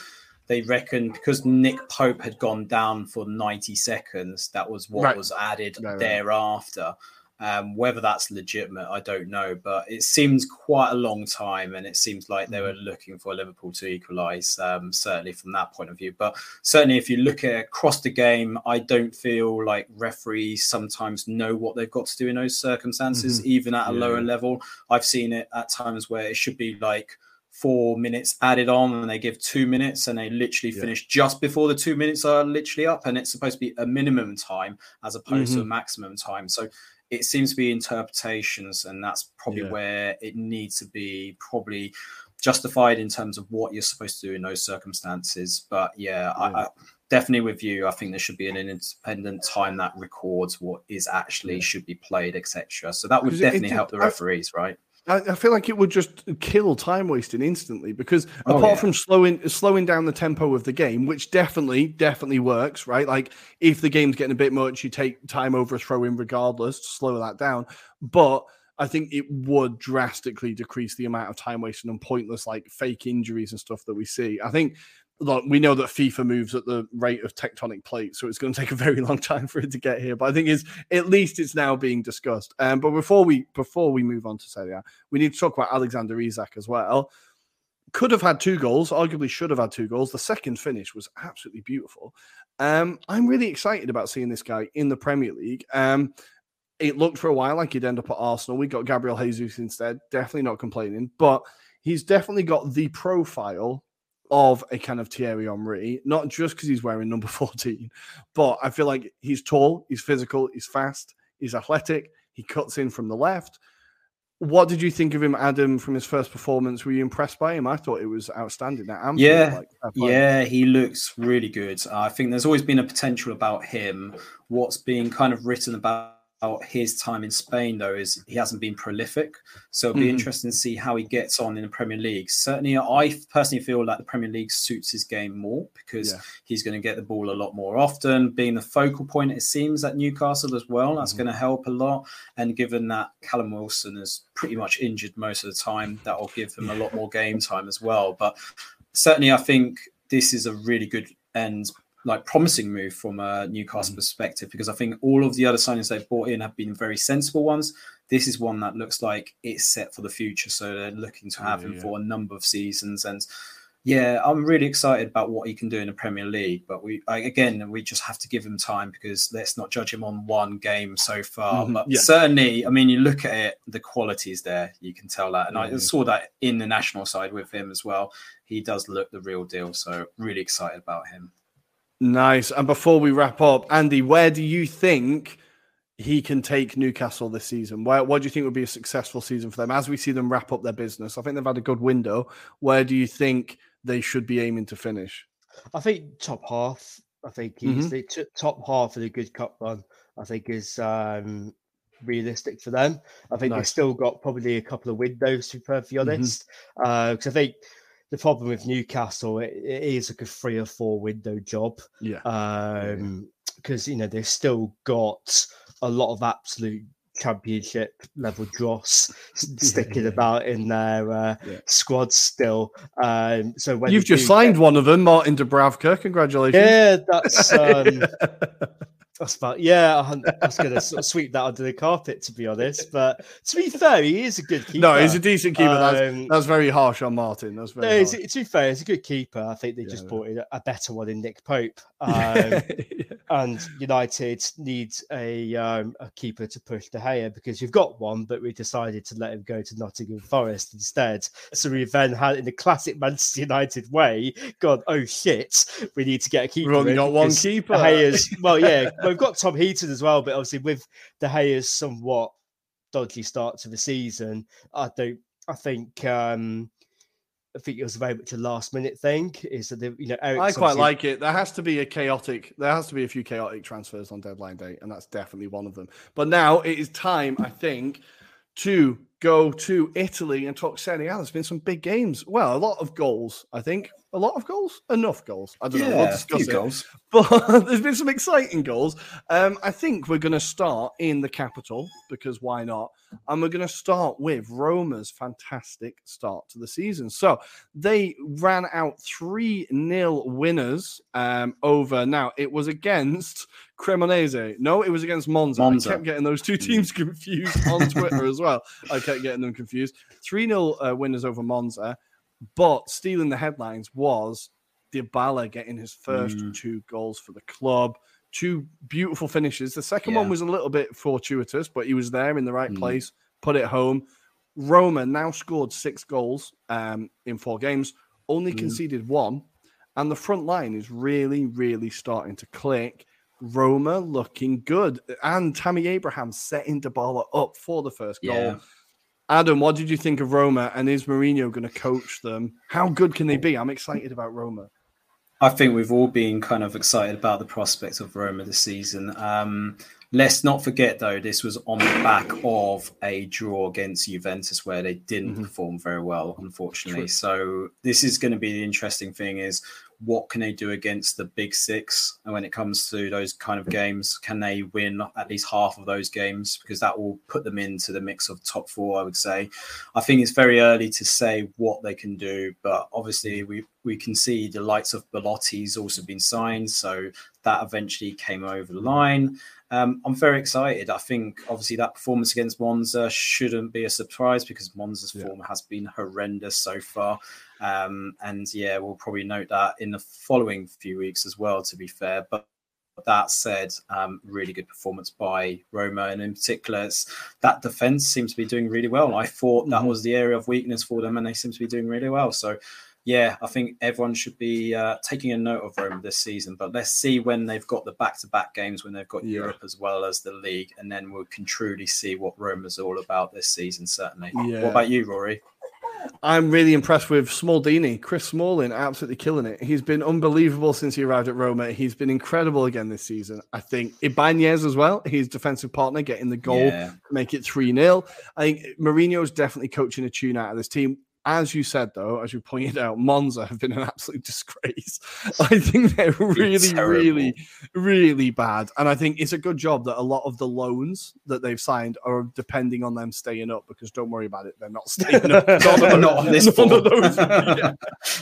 they reckoned because Nick Pope had gone down for 90 seconds, that was what right. was added thereafter. Right. Um, whether that's legitimate, I don't know, but it seems quite a long time, and it seems like they were mm. looking for Liverpool to equalise. Um, certainly from that point of view, but certainly if you look at across the game, I don't feel like referees sometimes know what they've got to do in those circumstances, mm-hmm. even at a yeah. lower level. I've seen it at times where it should be like four minutes added on and they give two minutes and they literally yeah. finish just before the two minutes are literally up and it's supposed to be a minimum time as opposed mm-hmm. to a maximum time so it seems to be interpretations, and that's probably yeah. where it needs to be probably justified in terms of what you're supposed to do in those circumstances. But yeah, yeah. I, I, definitely with you. I think there should be an independent time that records what is actually yeah. should be played, etc. So that would definitely it, help the referees, right? I, I, feel like it would just kill time wasting instantly because oh, apart yeah. from slowing slowing down the tempo of the game, which definitely definitely works, right? Like if the game's getting a bit much, you take time over a throw in regardless to slow that down. But I think it would drastically decrease the amount of time wasting and pointless like fake injuries and stuff that we see. I think we know that FIFA moves at the rate of tectonic plates, so it's going to take a very long time for it to get here. But I think it's at least it's now being discussed. Um, but before we before we move on to Serie A, we need to talk about Alexander Isak as well. Could have had two goals, arguably should have had two goals. The second finish was absolutely beautiful. Um, I'm really excited about seeing this guy in the Premier League. Um, it looked for a while like he'd end up at Arsenal. We got Gabriel Jesus instead. Definitely not complaining, but he's definitely got the profile of a kind of Thierry Henry, not just because he's wearing number [laughs] 14, but I feel like he's tall, he's physical, he's fast, he's athletic, he cuts in from the left. What did you think of him, Adam, from his first performance? Were you impressed by him? I thought it was outstanding. That yeah, like, yeah, he looks really good. I think there's always been a potential about him. What's being kind of written about his time in Spain, though, is he hasn't been prolific. So it'll be mm. interesting to see how he gets on in the Premier League. Certainly, I personally feel that the Premier League suits his game more because yeah. he's going to get the ball a lot more often. Being the focal point, it seems, at Newcastle as well, that's mm. going to help a lot. And given that Callum Wilson is pretty much injured most of the time, that will give him a lot more game time as well. But certainly, I think this is a really good end like promising move from a Newcastle mm. perspective because I think all of the other signings they've brought in have been very sensible ones. This is one that looks like it's set for the future, so they're looking to have yeah, him yeah. for a number of seasons. And yeah, I'm really excited about what he can do in the Premier League. But we again, we just have to give him time because let's not judge him on one game so far. Mm-hmm, but yeah. certainly, I mean, you look at it, the quality is there. You can tell that, and I saw that in the national side with him as well. He does look the real deal. So really excited about him. Nice. And before we wrap up, Andy, where do you think he can take Newcastle this season? Where, what do you think would be a successful season for them as we see them wrap up their business? I think they've had a good window. Where do you think they should be aiming to finish? I think top half. I think he's mm-hmm. the t- top half of the good cup run. I think is um, realistic for them. I think nice. they've still got probably a couple of windows to be perfectly mm-hmm. honest. Because mm-hmm. uh, I think the problem with Newcastle it, it is like a three or four window job. Yeah. Um, because you know they've still got a lot of absolute championship level dross [laughs] sticking about in their uh, yeah. squad still. Um, so when you've just signed get... one of them, Martin Dubravka, congratulations. Yeah, that's um, [laughs] That's about yeah. I was going to sort of sweep that under the carpet, to be honest. But to be fair, he is a good keeper. No, he's a decent keeper. Um, that's, that's very harsh on Martin. That's very. No, to be fair, he's a good keeper. I think they yeah, just brought in a better one in Nick Pope. Um, [laughs] and United needs a um, a keeper to push De Gea because you've got one, but we decided to let him go to Nottingham Forest instead. So we then had, in the classic Manchester United way, gone, oh shit, we need to get a keeper. We've only got one keeper. De Gea's, [laughs] well, yeah, we've got Tom Heaton as well, but obviously with De Gea's somewhat dodgy start to the season, I don't. I think. um I think it was very much a last minute thing. Is that the, you know I quite like it. There has to be a chaotic. There has to be a few chaotic transfers on deadline day, and that's definitely one of them. But now it is time, I think, to go to Italy and talk Serie A. There's been some big games. Well, a lot of goals. I think a lot of goals, enough goals. I don't know. We'll discuss it. goals. [laughs] But there's been some exciting goals. Um, I think we're going to start in the capital because why not? And we're going to start with Roma's fantastic start to the season. So they ran out 3 0 winners um, over. Now, it was against [laughs] Cremonese. No, it was against Monza. Monza. I kept getting those two teams [laughs] confused on Twitter as well. I kept getting them confused. 3 0 uh, winners over Monza. But stealing the headlines was Dybala getting his first Mm. two goals for the club. Two beautiful finishes. The second Yeah. one was a little bit fortuitous, but he was there in the right Mm. place, put it home. Roma now scored six goals um, in four games, only Mm. conceded one. And the front line is really, really starting to click. Roma looking good. And Tammy Abraham setting Dybala up for the first goal. Yeah. Adam, what did you think of Roma? And is Mourinho going to coach them? How good can they be? I'm excited about Roma. I think we've all been kind of excited about the prospects of Roma this season. Um, let's not forget, though, this was on the back of a draw against Juventus where they didn't Mhm. perform very well, unfortunately. True. So this is going to be the interesting thing: is what can they do against the big six? And when it comes to those kind of games, can they win at least half of those games? Because that will put them into the mix of top four, I would say. I think it's very early to say what they can do, but obviously we we can see the likes of Belotti's also been signed, so that eventually came over the line. Um, I'm very excited. I think obviously that performance against Monza shouldn't be a surprise because Monza's Yeah. form has been horrendous so far. Um, and yeah, we'll probably note that in the following few weeks as well, to be fair. But that said, um, really good performance by Roma, and in particular, it's, that defense seems to be doing really well. I thought that Mhm. was the area of weakness for them, and they seem to be doing really well. So, yeah, I think everyone should be uh, taking a note of Roma this season. But let's see when they've got the back-to-back games, when they've got Yeah. Europe as well as the league, and then we can truly see what Roma's all about this season. Certainly. Yeah. What about you, Ruairi? I'm really impressed with Smaldini. Chris Smalling, absolutely killing it. He's been unbelievable since he arrived at Roma. He's been incredible again this season. I think Ibanez as well, his defensive partner, getting the goal Yeah. to make it 3 0. I think Mourinho's definitely coaching a tune out of this team. As you said, though, as you pointed out, Monza have been an absolute [laughs] disgrace. [laughs] I think they're really, really, really bad. And I think it's a good job that a lot of the loans that they've signed are depending on them staying up because don't worry about it, they're not [laughs] staying up. None of those, Not none of those, yeah,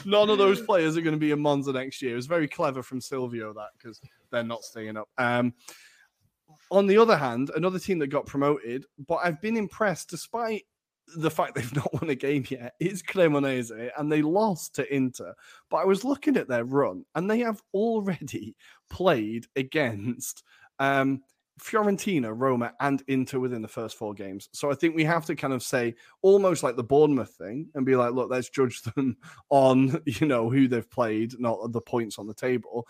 none of those players are going to be in Monza next year. It's very clever from Silvio that because they're not staying up. Um, on the other hand, another team that got promoted, but I've been impressed despite the fact [laughs] they've not won a game yet, is Cremonese, and they lost to Inter. But I was looking at their run, and they have already [laughs] played against um, Fiorentina, Roma, and Inter within the first four games. So I think we have to kind of say almost like the Bournemouth thing and be like, look, let's judge them [laughs] on you know who they've played, not the points on the table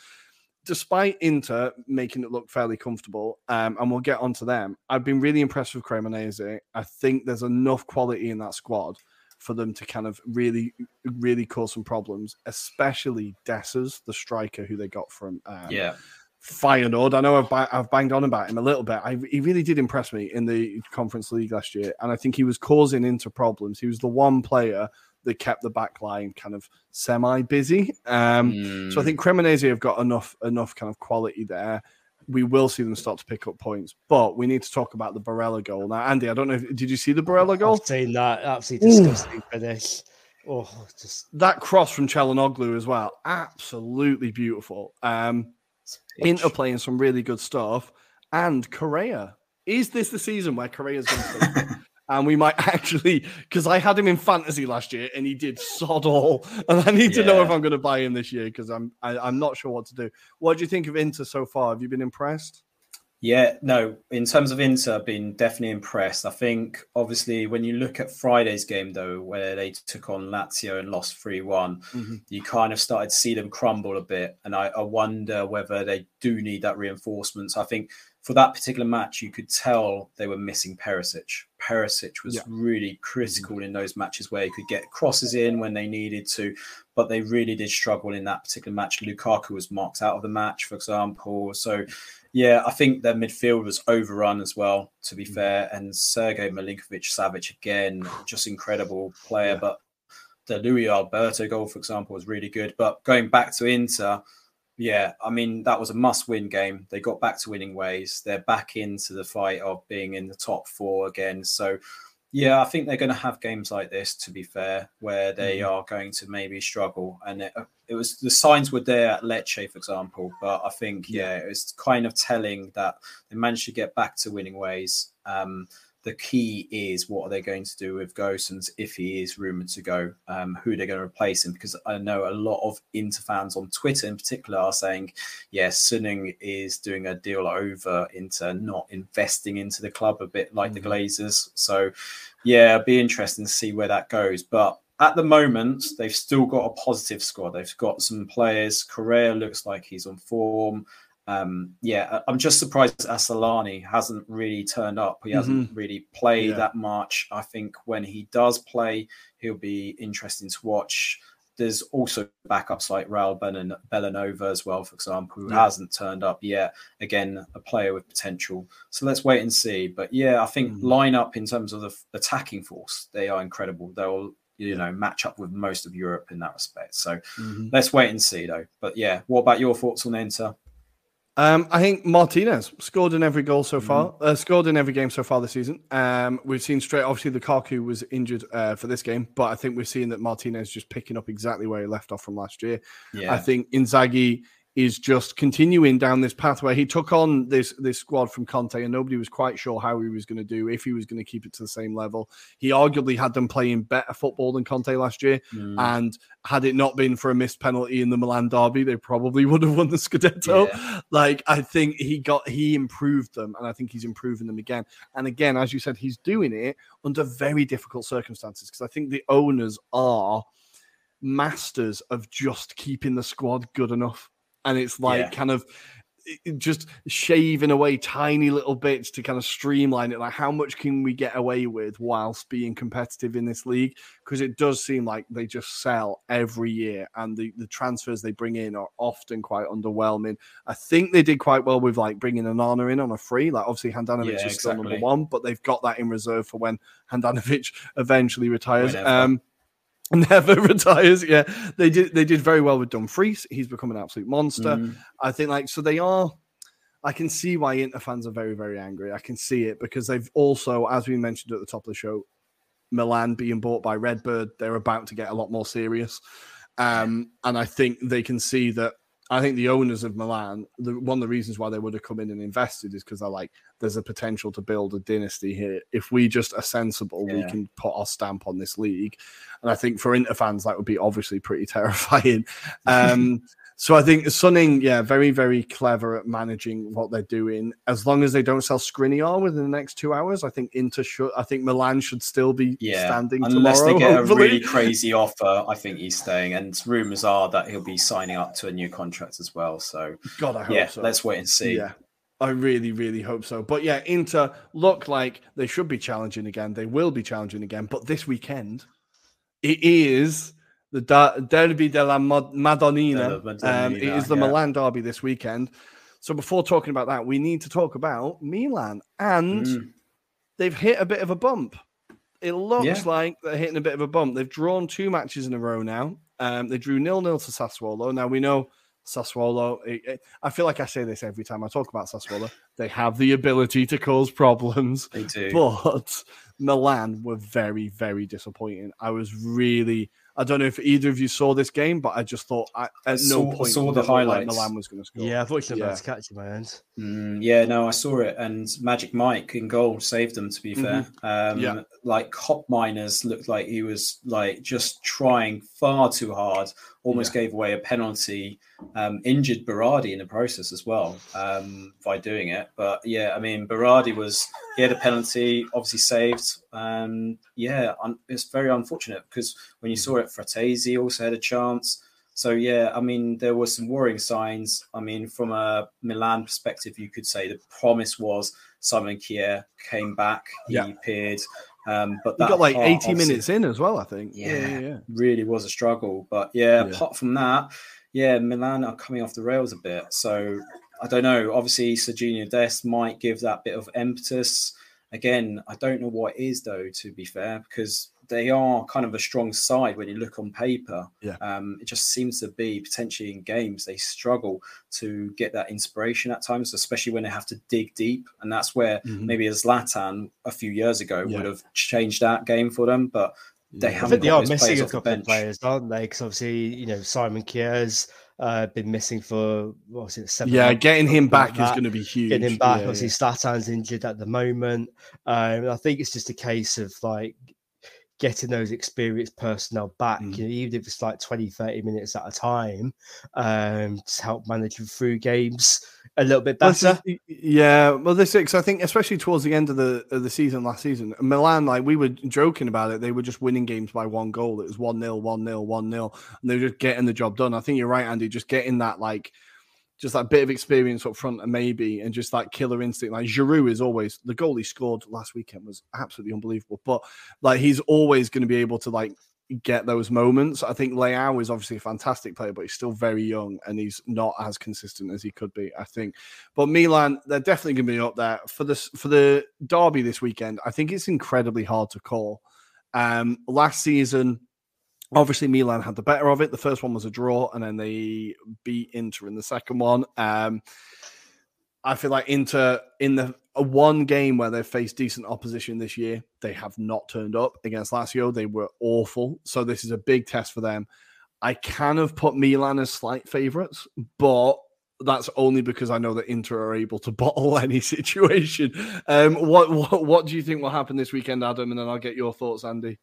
despite Inter making it look fairly comfortable, um, and we'll get onto them, I've been really impressed with Cremonese. I think there's enough quality in that squad for them to kind of really, really cause some problems, especially Dessers, the striker who they got from um, Yeah. Feyenoord. I know I've, ba- I've banged on about him a little bit. I, he really did impress me in the Conference League last year, and I think he was causing Inter problems. He was the one player that kept the back line kind of semi busy. Um, Mm. so I think Cremonese have got enough enough kind of quality there. We will see them start to pick up points, but we need to talk about the Barella goal now. Andy, I don't know. If, did you see the Barella goal? I've seen that absolutely disgusting finish. Oh, just That cross from Calhanoglu as well, absolutely beautiful. Um, Inter playing some really good stuff, and Correa. Is this the season where Correa's going [laughs] to? And we might [laughs] actually because I had him in fantasy last year and he did sod all, and I need to know if I'm going to buy him this year because I'm I, I'm not sure what to do. What do you think of Inter so far? Have you been impressed? Yeah, no, in terms of Inter, I've been definitely impressed. I think, obviously, when you look at Friday's game, though, where they took on Lazio and lost 3 one mm-hmm. you kind of started to see them crumble a bit. And I, I wonder whether they do need that reinforcement. So I think for that particular match, you could tell they were missing Perisic. Perisic was Yeah. really critical in those matches where he could get crosses in when they needed to, but they really did struggle in that particular match. Lukaku was marked out of the match, for example. So, yeah, I think their midfield was overrun as well, to be mm. fair. And Sergei Milinkovic Savic, again, just incredible player. But the Luis Alberto goal, for example, was really good. But going back to Inter, yeah, I mean, that was a must win game. They got back to winning ways. They're back into the fight of being in the top four again. So, yeah, I think they're going to have games like this, to be fair, where they are going to maybe struggle. And it, it was the signs were there at Lecce, for example. But I think, yeah, it was kind of telling that they managed to get back to winning ways. Um, the key is what are they going to do with Gosens if he is rumored to go? Um, who they're going to replace him? Because I know a lot of Inter fans on Twitter in particular are saying, yes, Suning is doing a deal over Inter, not investing into the club a bit like the Glazers. So, yeah, it'd be interesting to see where that goes. But at the moment, they've still got a positive squad. They've got some players. Correa looks like he's on form. Um, yeah, I'm just surprised Asllani hasn't really turned up. He hasn't really played Yeah. that much. I think when he does play, he'll be interesting to watch. There's also backups like Raoul Belan- Bellanova as well, for example, who Yeah. hasn't turned up yet. Again, a player with potential. So let's wait and see. But yeah, I think Mhm. line up in terms of the attacking force, they are incredible. They'll you know match up with most of Europe in that respect. So let's wait and see though. But yeah, what about your thoughts on Inter? Um, I think Martinez scored in every goal Mm-hmm. so far. Uh, scored in every game so far this season. Um, we've seen straight. Obviously, the Lukaku was injured uh, for this game, but I think we're seeing that Martinez just picking up exactly where he left off from last year. Yeah, I think Inzaghi is just continuing down this pathway. he took on this this squad from Conte, and nobody was quite sure how he was going to do if he was going to keep it to the same level. He arguably had them playing better football than Conte last year, Mm. and had it not been for a missed penalty in the Milan derby, they probably [laughs] would have won the Scudetto. Like I think he got he improved them, and I think he's improving them again. And again, as you said, he's doing it under very difficult circumstances because I think the owners are masters of just keeping the squad good enough. And it's like Yeah. kind of just shaving away tiny little bits to kind of streamline it. Like, how much can we get away with whilst being competitive in this league? Because it does seem like they just sell every year, and the, the transfers they bring in are often quite underwhelming. I think they did quite well with like bringing Onana in on a free. Like, obviously, Handanovic Yeah, is still number one, but they've got that in reserve for when Handanovic [laughs] eventually retires. Whenever. Um, [laughs] never retires. Yeah, they did. They did very well with Dumfries. He's become an absolute monster. Mm. I think like so they are. I can see why Inter fans are very very angry. I can see it because they've also, as we mentioned at the top of the show, Milan being bought by RedBird. They're about to get a lot more serious, um, and I think they can see that. I think the owners of Milan, the, one of the reasons why they would have come in and invested is because they're like, there's a potential to build a dynasty here. If we just are sensible, we can put our stamp on this league. And I think for Inter fans, that would be obviously pretty [laughs] terrifying. Um, so I think Suning, yeah, very, very clever at managing what they're doing. As long as they don't sell Skriniar within the next two hours, I think Inter should. I think Milan should still be Yeah, standing unless tomorrow. they get hopefully. a really crazy offer, I think he's staying. And rumors are that he'll be signing up to a new contract as well. So God, I hope yeah, so. let's wait and see. Yeah. I really, really hope so. But yeah, Inter look like they should be challenging again. They will be challenging again. But this weekend, it is the da- Derby della Mod- Madonnina. Della Um, it Madonnina, is the yeah. Milan derby this weekend. So before talking about that, we need to talk about Milan. And Mm. they've hit a bit of a bump. It looks Yeah. like they're hitting a bit of a bump. They've drawn two matches in a row now. Um, they drew nil nil to Sassuolo. Now we know Sassuolo. it- it- I feel like I say this every time I talk about Sassuolo. They have the ability to cause problems, They do. but Milan were very, very disappointing. I was really, I don't know if either of you saw this game, but I just thought I, at saw- no point saw the it look like highlights. Milan was going to score. Yeah, unfortunately, Yeah. yeah. to catch in my hands. Mm, yeah, no, I saw it, and Magic Mike in goal saved them. To be fair, um, Yeah. like Hop Miners looked like he was like just trying far too hard. Almost gave away a penalty. Um, injured Berardi in the process as well um, by doing it. But yeah, I mean Berardi was he had a penalty, obviously saved. Um, yeah, un- it's very unfortunate because when you saw it, Frattesi also had a chance. So yeah, I mean there were some worrying signs. I mean, from a Milan perspective, you could say the promise was Simon Kjaer came back, he Yeah. appeared, um, but He that got like 80 minutes in as well, I think. Yeah. really was a struggle. But yeah, Yeah. apart from that, yeah, Milan are coming off the rails a bit. So I don't know. Obviously, Sergino Dest might give that bit of impetus. Again, I don't know what it is though. To be fair, because they are kind of a strong side when you look on paper. Yeah. Um, it just seems to be potentially in games they struggle to get that inspiration at times, especially when they have to dig deep, and that's where Mhm. maybe a Zlatan a few years ago Yeah. would have changed that game for them, but they I haven't think they are missing a couple of players, aren't they? Because obviously, you know, Simon Kjaer's uh, been missing for what was it? Seven Yeah, months, getting him something like back is going to be huge. Getting him back. Yeah, obviously, Zlatan's injured at the moment. Um, I think it's just a case of like getting those experienced personnel back, Mm. you know, even if it's like 20, 30 minutes at a time, um, to help manage them through games a little bit better. is- yeah, well, this is I think, especially towards the end of the of the season last season, Milan, like we were joking about it, they were just winning games by one goal. It was one 0 one 0 one 0 and they were just getting the job done. I think you're right, Andy. Just getting that like, just that bit of experience up front, and maybe, and just that killer instinct. Like Giroud is always the goal he scored last weekend was absolutely unbelievable. But like he's always going to be able to like get those moments. I think Leao is obviously a fantastic player, but he's still very young and he's not as consistent as he could be. I think, but Milan, they're definitely going to be up there for this for the derby this weekend. I think it's incredibly hard to call. Um, last season, obviously Milan had the better of it. The first one was a draw, and then they beat Inter in the second one. Um, I feel like Inter in the one game where they've faced decent opposition this year, they have not turned up against Lazio. They were awful. So this is a big test for them. I kind of put Milan as slight favourites, but that's only because I know that Inter are able to [laughs] bottle any situation. Um, what, what what do you think will happen this weekend, Adam? And then I'll get your thoughts, Andy.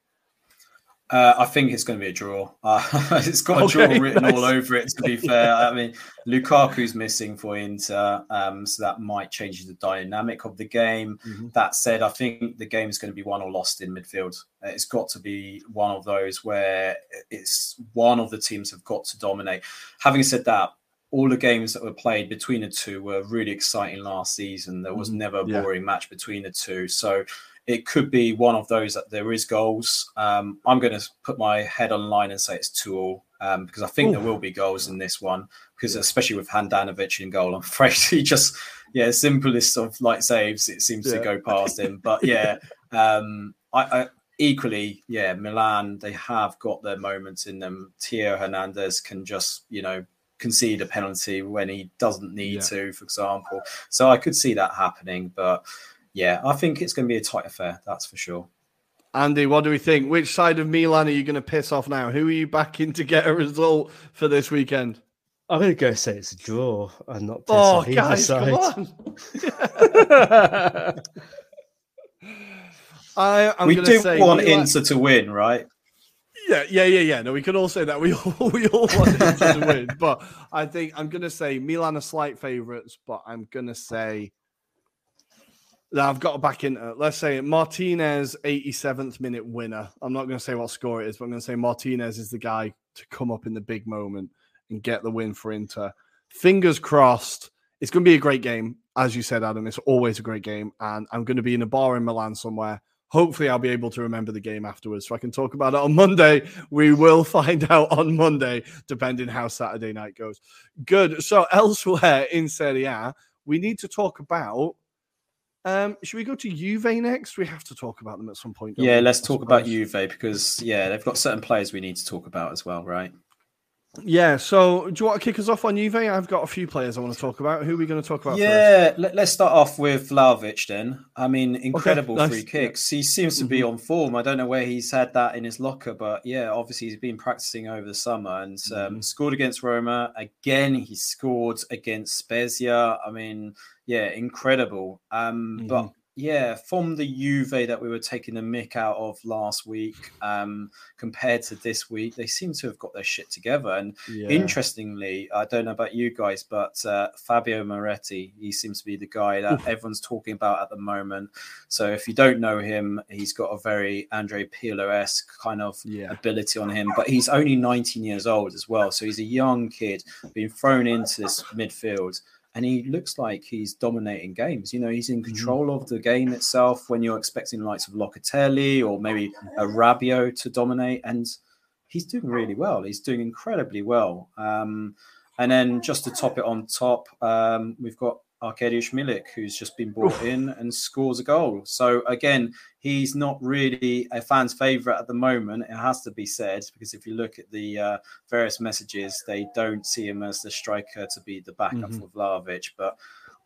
Uh, I think it's going to be a draw. Uh, [laughs] it's got a draw written all over it. To be [laughs] fair, I mean Lukaku's missing for Inter, um, so that might change the dynamic of the game. Mhm. That said, I think the game is going to be won or lost in midfield. Uh, It's got to be one of those where it's one of the teams have got to dominate. Having said that, all the games that were played between the two were really exciting last season. There was Mhm. never a Yeah. boring match between the two. So it could be one of those that there is goals. Um, I'm going to put my head on line and say it's two all um, because I think there will be goals in this one. Because especially with Handanovic in goal, I'm [laughs] afraid he just yeah simplest of like saves it seems Yeah. to go past him. But yeah, [laughs] um, I, I equally yeah Milan they have got their moments in them. Theo Hernandez can just you know concede a penalty when he doesn't need Yeah. to, for example. So I could see that happening, but yeah, I think it's going to be a tight affair. That's for sure. Andy, what do we think? Which side of Milan are you going to piss off now? Who are you backing to get a result for this weekend? I'm going to go say it's a draw and not piss Oh, off either guys, side. come on. [laughs] I, I'm we do say want Milan- Inter to win, right? Yeah, yeah, yeah, yeah. No, we can all say that. We [laughs] all we all want Inter to [laughs] win, but I think I'm gonna say Milan are slight favourites, but I'm gonna say that I've got to back in. uh, Let's say Martinez, 87th minute winner. I'm not gonna say what score it is, but I'm gonna say Martinez is the guy to come up in the big moment and get the win for Inter. Fingers crossed. It's going to be a great game, as you said, Adam. It's always a great game, and I'm going to be in a bar in Milan somewhere hopefully I'll be able to remember the game afterwards so I can talk about it on Monday. We will [laughs] find out on Monday, depending how Saturday night goes. Good. So [laughs] elsewhere in Serie A, we need to talk about. Um, should we go to Juve next? We have to talk about them at some point. Yeah, we? let's talk about. Juve because yeah, they've got certain players we need to talk about as well, right? Yeah, so do you want to kick us off on Juve? I've got a few players I want to talk about. Who are we going to talk about? Yeah, first? let, us start off with Vlahovic then. I mean, incredible okay, nice. free kicks. He seems to be mm-hmm. on form. I don't know where he's had that in his locker, but yeah, obviously he's been practicing over the summer and um, mm-hmm. scored against Roma. Again, he scored against Spezia. I mean, yeah, incredible. Um, mm-hmm. But yeah, from the Juve that we were taking the mick out of last week, um, compared to this week, they seem to have got their shit together. And yeah. interestingly, I don't know about you guys, but uh, Fabio Miretti, he seems to be the guy that [laughs] everyone's talking about at the moment. So if you don't know him, he's got a very Andre Pirlo esque kind of yeah. ability on him, but he's only 19 years old as well. So he's a young kid being thrown into this midfield and he looks like he's dominating games. You know, he's in mm-hmm. control mm-hmm. of the game itself when you're expecting the likes of Locatelli or maybe a Rabiot to dominate, and he's doing really well. He's doing incredibly well. Um, and then just to top it on top, um, we've got Arkadiusz Milik, who's just been brought in and scores a goal. So again, he's not really a fan's favourite at the moment. It has to be said because if you look at the uh, various messages, they don't see him as the striker to be the backup mm-hmm. for Vlahovic. But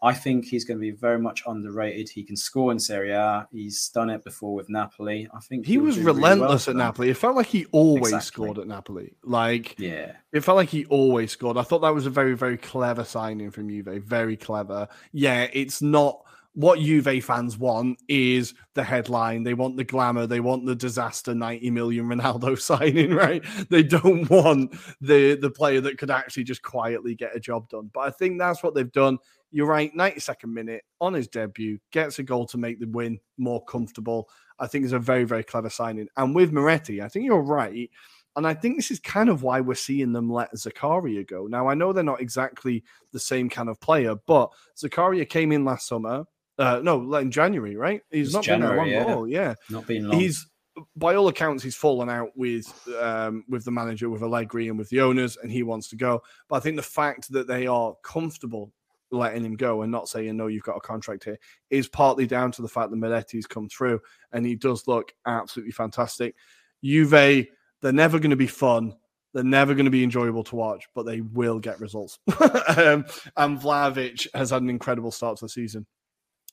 I think he's going to be very much underrated. He can score in Serie A. He's done it before with Napoli. I think he was relentless really well at Napoli. It felt like he always exactly. scored at Napoli. Like, yeah, it felt like he always scored. I thought that was a very, very clever signing from Juve. Very clever. Yeah, it's not what Juve fans want is the headline. They want the glamour. They want the disaster 90 million Ronaldo [laughs] signing, right? They don't want the the player that could actually just quietly get a job done. But I think that's what they've done. You're right, 92nd minute on his debut, gets a goal to make the win more comfortable. I think it's a very, very clever signing. And with Miretti, I think you're right. And I think this is kind of why we're seeing them let Zakaria go. Now, I know they're not exactly the same kind of player, but Zakaria came in last summer. Uh, no, in January, right? He's it's not January, been there long yeah. Yeah. Not been long. He's by all accounts, he's fallen out with um, with the manager, with Allegri, and with the owners, and he wants to go. But I think the fact that they are comfortable letting him go and not saying no, you've got a contract here is partly down to the fact that Miretti's come through and he does look absolutely fantastic. Juve, they're never going to be fun. They're never going to be enjoyable to watch, but they will get results. [laughs] um, and Vlahovic has had an incredible start to the season.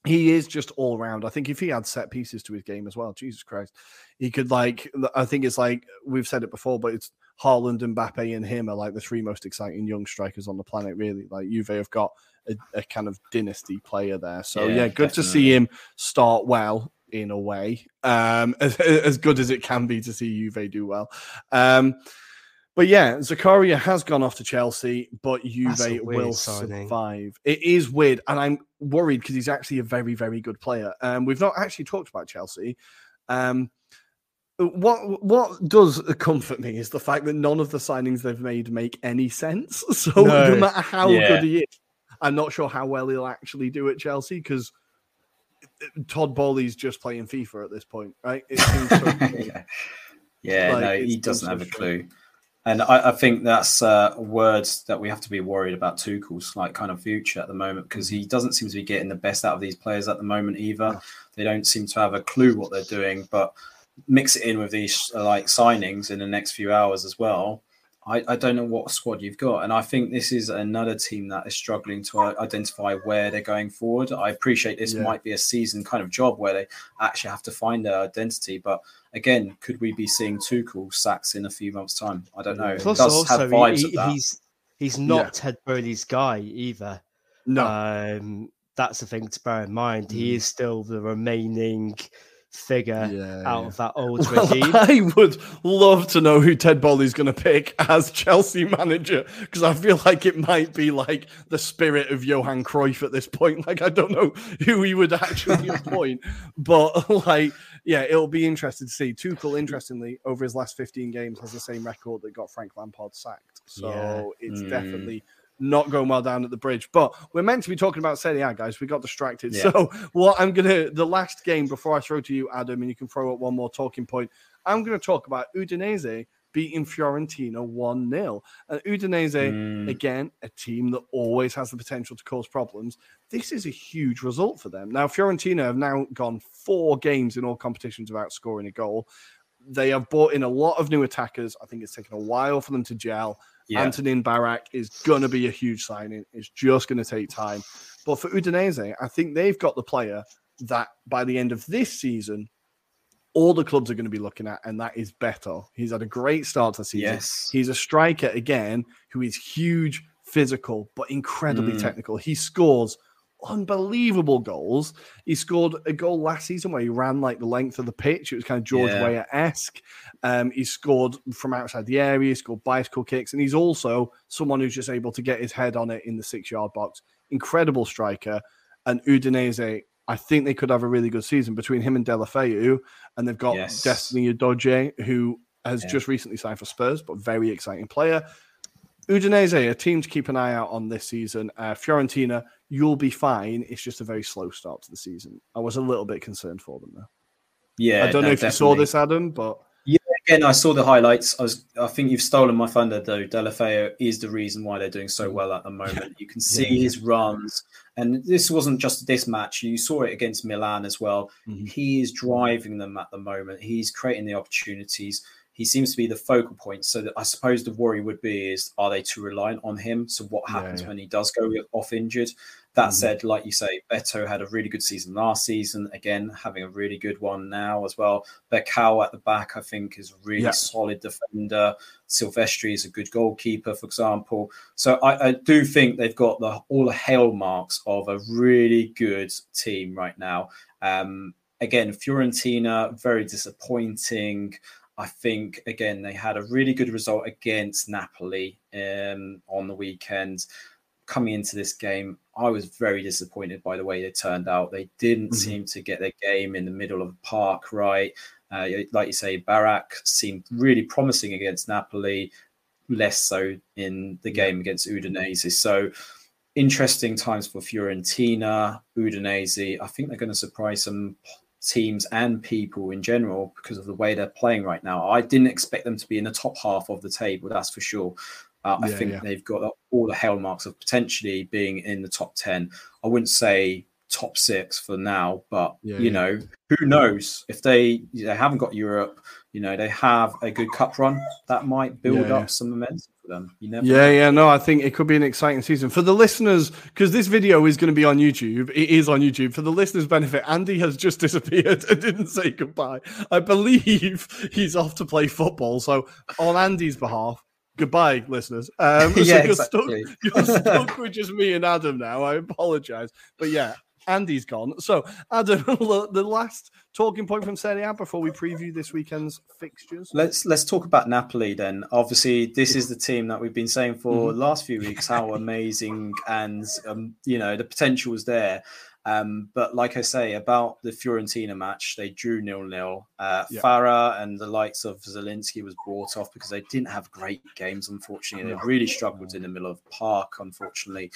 He is just all round. I think if he had set pieces to his game as well, Jesus Christ, he could like. I think it's like we've said it before, but it's Haaland, and Mbappe, and him are like the three most exciting young strikers on the planet. Really, like Juve have got a, a kind of dynasty player there. So yeah, yeah good definitely. to see him start well in a way. Um, [laughs] as, as, good as it can be to see Juve do well. Um, but yeah, Zakaria has gone off to Chelsea, but Juve will signing. survive. It is weird, and I'm worried because he's actually a very, very good player. Um, we've not actually talked about Chelsea. Um, what what does comfort me is the fact that none of the signings they've made make any sense. [laughs] So no, no matter how yeah. good he is, I'm not sure how well he'll actually do at Chelsea because Todd Boehly's just playing FIFA at this point, right? [laughs] Yeah, yeah like, no, he doesn't have a clue. And I, I think that's uh, words that we have to be worried about Tuchel's like kind of future at the moment because he doesn't seem to be getting the best out of these players at the moment either. They don't seem to have a clue what they're doing, but mix it in with these like signings in the next few hours as well I, I don't know what squad you've got. And I think this is another team that is struggling to identify where they're going forward. I appreciate this yeah. might be a season kind of job where they actually have to find their identity. But again, could we be seeing Tuchel sacks in a few months' time? I don't know. Plus, also, he, he's he's not yeah. Ted Boehly's guy either. No, um, that's the thing to bear in mind. Mm. He is still the remaining figure yeah, out yeah. of that [laughs] old well, regime. I would love to know who Ted Boehly's going to pick as Chelsea manager because I feel like it might be like the spirit of Johan Cruyff at this point. Like I don't know who he would actually [laughs] appoint, but like yeah, it'll be interesting to see. Tuchel, interestingly, over his last 15 games, has the same record that got Frank Lampard sacked. So yeah. it's mm. definitely not going well down at the bridge. But we're meant to be talking about Serie A, guys. We got distracted. Yeah. [laughs] So what I'm gonna the last game before I throw to you, Adam, and you can throw up one more talking point. I'm gonna talk about Udinese beating Fiorentina 1 0. And Udinese, mm. again, a team that always has the potential to cause problems. This is a huge result for them. Now, Fiorentina have now gone four games in all competitions without scoring a goal. they have brought in a lot of new attackers. I think it's taken a while for them to gel. Yeah. Antonin Barak is going to be a huge signing. It's just going to take time. But for Udinese, I think they've got the player that by the end of this season, all the clubs are going to be looking at, and that is Beto. He's had a great start to the season. Yes. He's a striker again who is huge, physical, but incredibly mm. technical. He scores unbelievable goals. He scored a goal last season where he ran like the length of the pitch. It was kind of George yeah. Weah esque. Um, he scored from outside the area, he scored bicycle kicks, and he's also someone who's just able to get his head on it in the six yard box. Incredible striker. And Udinese, I think they could have a really good season between him and Deulofeu. And they've got yes. Destiny Udogie, who has yeah. just recently signed for Spurs, but very exciting player. Udinese, a team to keep an eye out on this season. Uh, Fiorentina, you'll be fine. It's just a very slow start to the season. I was a little bit concerned for them though. Yeah, I don't no, know if definitely. you saw this, Adam, but yeah, again, I saw the highlights. I was, I think you've stolen my thunder though. Deulofeu is the reason why they're doing so mm. well at the moment. [laughs] You can see yeah. his runs, and this wasn't just this match. You saw it against Milan as well. Mm-hmm. He is driving them at the moment. He's creating the opportunities he seems to be the focal point. So that I suppose the worry would be is are they too reliant on him? So what happens yeah, yeah. when he does go off injured? That mm-hmm. said, like you say, Beto had a really good season last season. Again, having a really good one now as well. Becao at the back, I think, is a really yeah. solid defender. Silvestri is a good goalkeeper, for example. So I, I do think they've got the all the hail marks of a really good team right now. Um, again, Fiorentina, very disappointing. I think again they had a really good result against Napoli um, on the weekend. Coming into this game, I was very disappointed by the way they turned out. They didn't mm-hmm. seem to get their game in the middle of the park right. Uh, like you say, Barak seemed really promising against Napoli, less so in the game against Udinese. So interesting times for Fiorentina, Udinese. I think they're going to surprise some teams and people in general because of the way they're playing right now. I didn't expect them to be in the top half of the table, that's for sure. Uh, I think yeah. they've got all the hell marks of potentially being in the top 10. I wouldn't say top six for now, but yeah, you know, who knows if they they haven't got Europe, you know, they have a good cup run that might build up some momentum for them. You never. Yeah, know. yeah, no, I think it could be an exciting season for the listeners because this video is going to be on YouTube. It is on YouTube for the listeners' benefit. Andy has just [laughs] disappeared and didn't say goodbye. I believe [laughs] he's off to play football. So, on Andy's behalf, goodbye, listeners. Um, [laughs] so yeah, you're, exactly. stuck, you're stuck with just me and Adam now. I apologize, but yeah, Andy's gone. So, Adam, [laughs] the last talking point from Serie A before we preview this weekend's fixtures. Let's let's talk about Napoli then. Obviously, this is the team that we've been saying for mm-hmm. the last few weeks how [laughs] amazing and um, you know the potential is there. Um, but like I say about the Fiorentina match, they drew nil nil. Uh, yeah. Farah and the likes of Zielinski was brought off because they didn't have great games. Unfortunately, they really struggled in the middle of park. Unfortunately,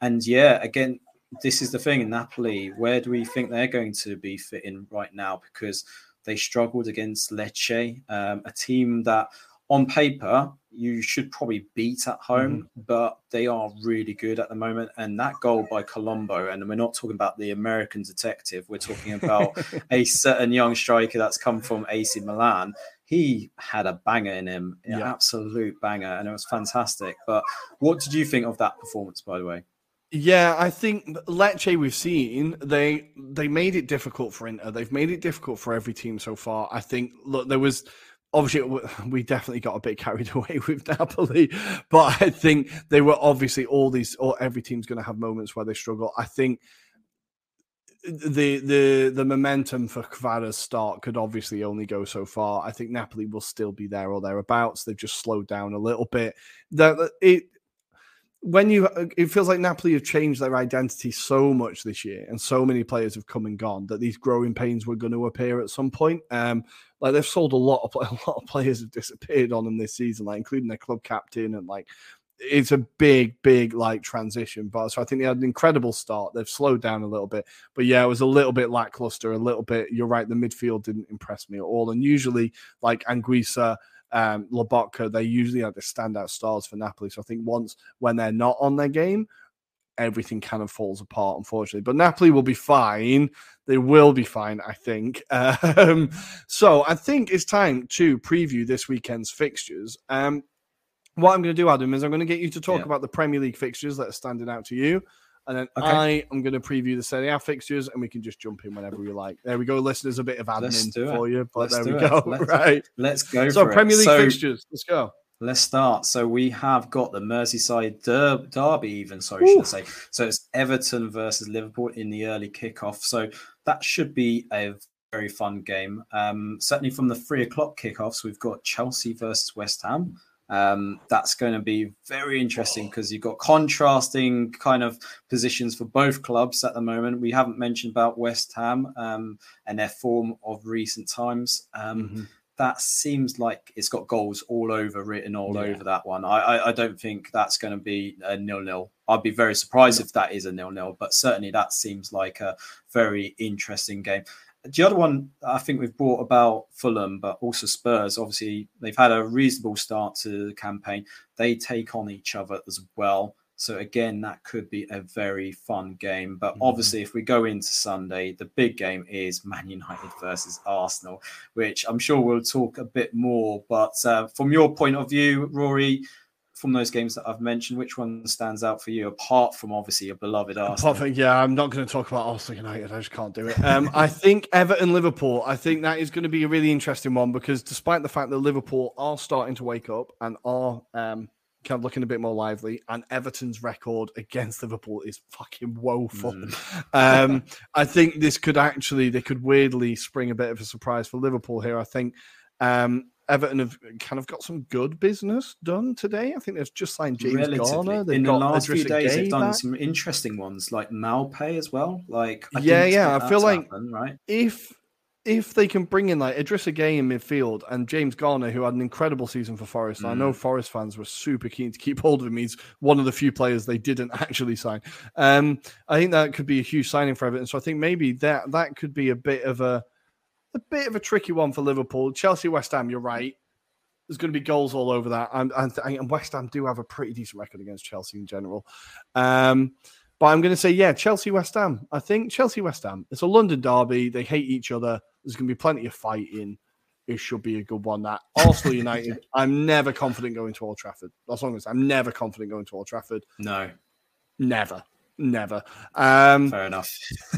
and yeah, again, this is the thing in Napoli. Where do we think they're going to be fitting right now? Because they struggled against Lecce, um, a team that on paper you should probably beat at home, mm-hmm. but they are really good at the moment. And that goal by Colombo, and we're not talking about the American detective, we're talking about a [laughs] certain young striker that's come from AC Milan. He had a banger in him, an yeah. absolute banger, and it was fantastic. But what did you think of that performance, by the way? Yeah, I think Lecce we've seen they they made it difficult for Inter. They've made it difficult for every team so far. I think look there was obviously we definitely got a bit carried [laughs] away with Napoli, but I think they were obviously all these or every team's going to have moments where they struggle. I think the the the momentum for Kvara's start could obviously only go so far. I think Napoli will still be there or thereabouts. They've just slowed down a little bit. That it when you it feels like Napoli have changed their identity so much this year, and so many players have come and gone that these growing pains were going to appear at some point. Um, like they've sold a lot of [laughs] a lot of players have disappeared on them this season, like including their club captain, and like it's a big, big like transition. But so I think they had an incredible start. They've slowed down a little bit, but yeah, it was a little bit lackluster. A little bit. You're right. The midfield didn't impress me at all, and usually like Anguissa um, Lobotka, they usually are the standout stars for Napoli. So I think once when they're not on their game, everything kind of falls apart, unfortunately. But Napoli will be fine. They will be fine, I think. [laughs] Um, so I think it's time to preview this weekend's fixtures. Um, what I'm going to do, Adam, is I'm going to get you to talk Yeah. about the Premier League fixtures that are standing out to you. And then Okay. I am going to preview the Serie A fixtures, and we can just jump in whenever we like. There we go, listeners. A bit of admin for you, but Let's there we it. go. [laughs] Let's- right. Let's go. So. Premier League So, fixtures. Let's go. Let's start. So we have got the Merseyside der- derby, even so should I say. So it's Everton versus Liverpool in the early kickoff. So that should be a very fun game. Um, certainly from the three o'clock kickoffs, we've got Chelsea versus West Ham. Um, that's going to be very interesting because you've got contrasting kind of positions for both clubs at the moment. We haven't mentioned about West Ham um, and their form of recent times. Um, Mhm. that seems like it's got goals all over written all Yeah. over that one. I, I, I don't think that's going to be a nil nil. I'd be very surprised if that is a nil nil, but certainly that seems like a very interesting game. The other one I think we've brought about Fulham, but also Spurs. Obviously, they've had a reasonable start to the campaign. They take on each other as well. So again, that could be a very fun game. But Mm-hmm. obviously, if we go into Sunday, the big game is Man United versus Arsenal which I'm sure we'll talk a bit more. But uh, from your point of view, Ruairi, from those games that I've mentioned, which one stands out for you apart from obviously your beloved Arsenal? From, yeah, I'm not going to talk about Arsenal United. I just can't do it. [laughs] Um, I think Everton Liverpool. I think that is going to be a really interesting one because despite the fact that Liverpool are starting to wake up and are um, kind of looking a bit more lively, and Everton's record against Liverpool is fucking woeful. [laughs] Um, I think this could actually they could weirdly spring a bit of a surprise for Liverpool here. I think. Um, Everton have kind of got some good business done today. I think they've just signed James Relatively. Garner. They've In the last few days, Gueye they've done back. some interesting ones like Maupay as well. Like, I Yeah, yeah, I feel like- happen, right. if if they can bring in like Idrissa Gueye in midfield and James Garner, who had an incredible season for Forest, I Mm. know Forest fans were super keen to keep hold of him. He's one of the few players they didn't [laughs] actually sign. Um, I think that could be a huge signing for Everton. So I think maybe that that could be a bit of a a bit of a tricky one for Liverpool. Chelsea, West Ham, you're right. There's going to be goals all over that, and, and, and West Ham do have a pretty decent record against Chelsea in general. Um, but I'm going to say, yeah, Chelsea West Ham. I think Chelsea West Ham. It's a London derby. They hate each other. There's going to be plenty of fighting. It should be a good one. That Arsenal United. [laughs] I'm never confident going to Old Trafford. That's long as I'm never confident going to Old Trafford. No, Never, never. Um, fair enough.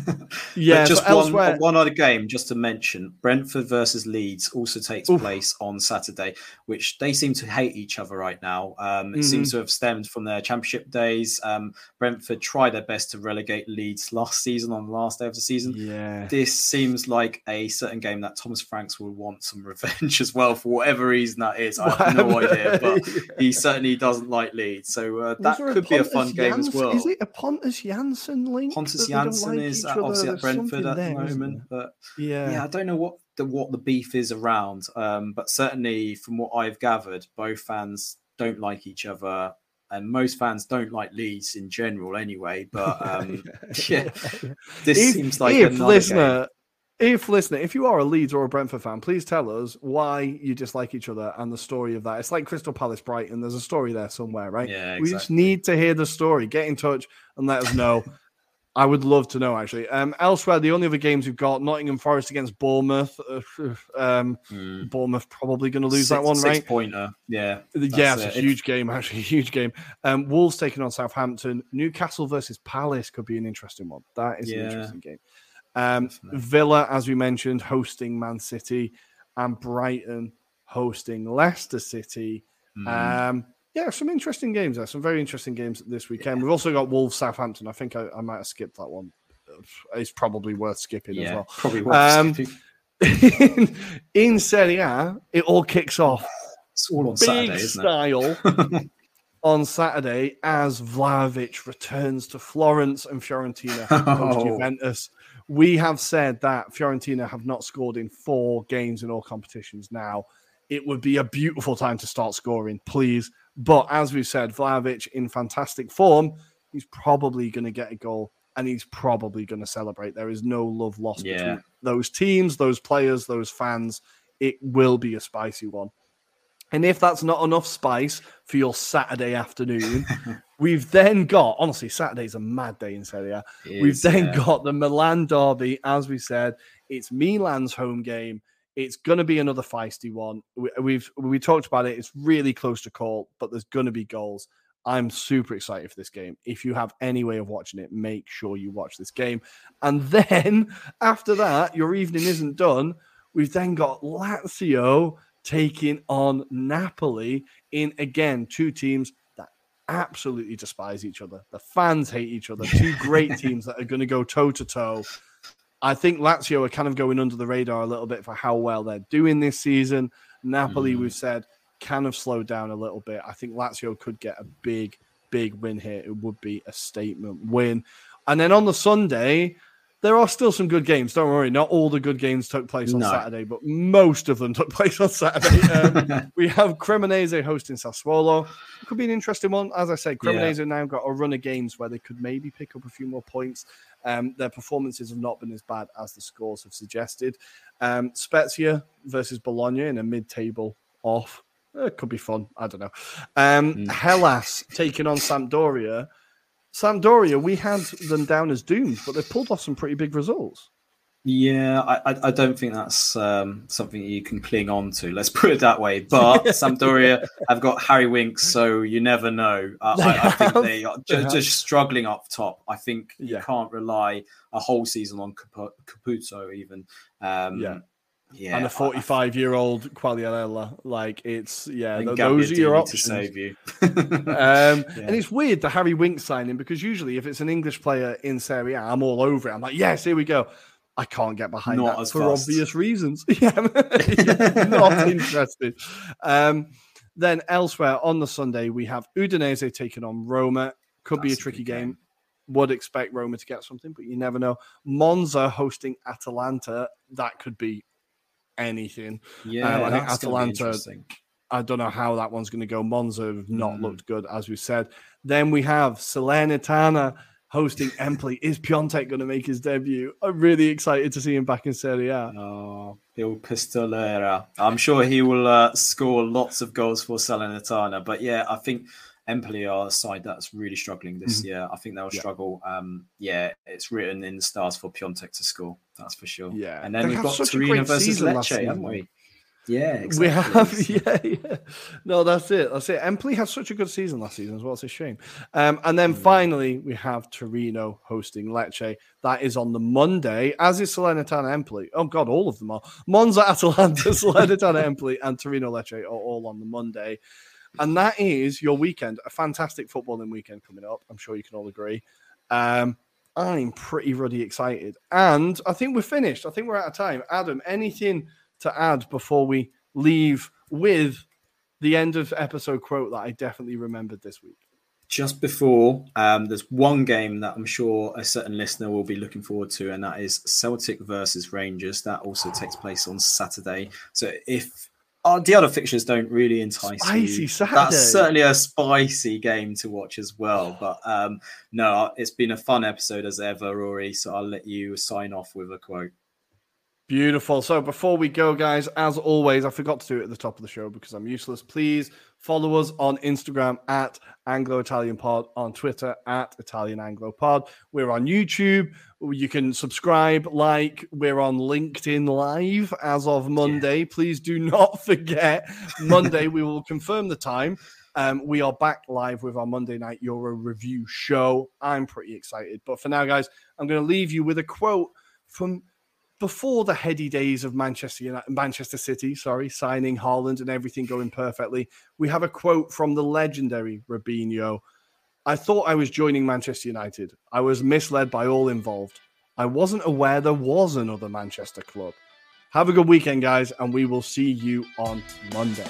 [laughs] yeah, just so elsewhere. one, one other game, just to mention, Brentford versus Leeds also takes Oof. place on Saturday, which they seem to hate each other right now. Um, it Mhm. seems to have stemmed from their championship days. Um, Brentford tried their best to relegate Leeds last season on the last day of the season. yeah, This seems like a certain game that Thomas Franks will want some [laughs] revenge as well for whatever reason that is. I have no idea, but [laughs] he certainly doesn't like Leeds, so uh, that could be a fun game as well. Is it a Pontus Jansson link? Pontus don't Jansson like is each uh, other? obviously at Brentford at there, the moment, but? Yeah. yeah, I don't know what the what the beef is around, um, but certainly from what I've gathered, both fans don't like each other, and most fans don't like Leeds in general, anyway. But um, [laughs] [laughs] yeah, [laughs] this if, seems like if another listener, game. If listener, if you are a Leeds or a Brentford fan, please tell us why you dislike each other and the story of that. It's like Crystal Palace Brighton. There's a story there somewhere, right? Yeah, exactly. We just need to hear the story. Get in touch and let us know. [laughs] I would love to know actually. Um, elsewhere, the only other games we've got: Nottingham Forest against Bournemouth. Uh, [sighs] um, Mm. Bournemouth probably going to lose that Six- one, six right? pointer. Yeah, yeah, it's a it. huge game, actually, [laughs] a huge game. Um, Wolves taking on Southampton. Newcastle versus Palace could be an interesting one. That is an interesting game. Um, Villa, as we mentioned, hosting Man City, and Brighton hosting Leicester City. Mm. Um, yeah, some interesting games there. Some very interesting games this weekend. We've also got Wolves Southampton. I think I, I might have skipped that one. It's probably worth skipping as well. probably. worth Um, skipping. in, [laughs] in Serie A, it all kicks off It's all on big Saturday, isn't style [laughs] on Saturday as Vlahovic returns to Florence and Fiorentina host [laughs] Oh. Juventus. We have said that Fiorentina have not scored in four games in all competitions now. It would be a beautiful time to start scoring, please. But as we've said, Vlahovic in fantastic form, he's probably going to get a goal and he's probably going to celebrate. There is no love lost Yeah. between those teams, those players, those fans. It will be a spicy one. And if that's not enough spice for your Saturday afternoon, [laughs] we've then got honestly Saturday's a mad day in Serie A. We've then yeah. got the Milan derby, as we said. It's Milan's home game. It's going to be another feisty one. We, we've we talked about it. It's really close to call, but there's going to be goals. I'm super excited for this game. If you have any way of watching it, make sure you watch this game. And [laughs] then after that, your evening isn't done. We've then got Lazio taking on Napoli in again two teams that absolutely despise each other. The fans hate each other. Two [laughs] great teams that are going to go toe to toe. I think Lazio are kind of going under the radar a little bit for how well they're doing this season. Napoli, Mm. we've said, kind of slowed down a little bit. I think Lazio could get a big, big win here. It would be a statement win. And then on the Sunday, there are still some good games. Don't worry, not all the good games took place on No. Saturday, but most of them took place on Saturday. [laughs] Um, we have Cremonese hosting Sassuolo. It could be an interesting one. As I said, Cremonese have now got a run of games where they could maybe pick up a few more points. Um, their performances have not been as bad as the scores have suggested. Um, Spezia versus Bologna in a mid-table off. It could be fun. I don't know. Um, Mm. Hellas taking on Sampdoria. Sampdoria, we had them down as doomed, but they pulled off some pretty big results. Yeah, I, I, don't think that's um, something you can cling on to. Let's [laughs] put it that way. But [laughs] Sampdoria I've got Harry Winks, so you never know. Uh, I, I think they are just, struggling up top. I think Yeah. you can't rely a whole season on Capu- Caputo even. Um, Yeah. Yeah, and a 45 year old Quagliarella. Like, it's, yeah, th- those are your options. to save you. [laughs] Um, Yeah. And it's weird the Harry Winks signing because usually if it's an English player in Serie A, I'm all over it. I'm like, yes, here we go. I can't get behind Not that for fast. obvious reasons. [laughs] yeah, [laughs] not interested. Um, then elsewhere on the Sunday, we have Udinese taking on Roma. Could be a That's a tricky game. game. Would expect Roma to get something, but you never know. Monza hosting Atalanta. That could be anything. yeah, Um, I think Atalanta- I don't know how that one's going to go. Monza have not Mm. looked good, as we said. Then we have Salernitana hosting [laughs] Empoli. Is Piatek going to make his debut? I'm really excited to see him back in Serie A. Oh, Il Pistolero. I'm sure he will uh, score lots of goals for Salernitana. But yeah, I think Empoli are a side that's really struggling this year. I think they'll Mm-hmm. Yeah. struggle. Um, yeah, it's written in the stars for Piatek to score. That's for sure. Yeah. and then They we've got Torino versus Lecce, haven't we? Yeah, exactly. We have, [laughs] yeah, yeah. No, that's it. That's it. Empoli had such a good season last season as well. It's a shame. Um, and then finally, we have Torino hosting Lecce. That is on the Monday, as is Salernitana Empoli. Oh, God, all of them are. Monza, Atalanta, [laughs] Salernitana Empoli, and Torino Lecce are all on the Monday. And that is your weekend. A fantastic footballing weekend coming up. I'm sure you can all agree. Um, I'm pretty ruddy excited. And I think we're finished. I think we're out of time. Adam, anything to add before we leave with the end of episode quote that I definitely remembered this week? Just before, um, there's one game that I'm sure a certain listener will be looking forward to, and that is Celtic versus Rangers. That also takes place on Saturday. So if uh, the other fixtures don't really entice Spicy you, Saturday. that's certainly a spicy game to watch as well. But um, no, it's been a fun episode as ever, Ruairi. So I'll let you sign off with a quote. Beautiful. So before we go, guys, as always, I forgot to do it at the top of the show because I'm useless. Please follow us on Instagram at Anglo Italian Pod, on Twitter at Italian Anglo Pod. We're on YouTube. You can subscribe, like. We're on LinkedIn Live as of Monday. Please do not [laughs] forget Monday. we will confirm the time. Um, we are back live with our Monday night Euro review show. I'm pretty excited. But for now, guys, I'm going to leave you with a quote from before the heady days of Manchester United, Manchester City, sorry, signing Haaland and everything going perfectly, we have a quote from the legendary Robinho. I thought I was joining Manchester United. I was misled by all involved. I wasn't aware there was another Manchester club. Have a good weekend, guys, and we will see you on Monday.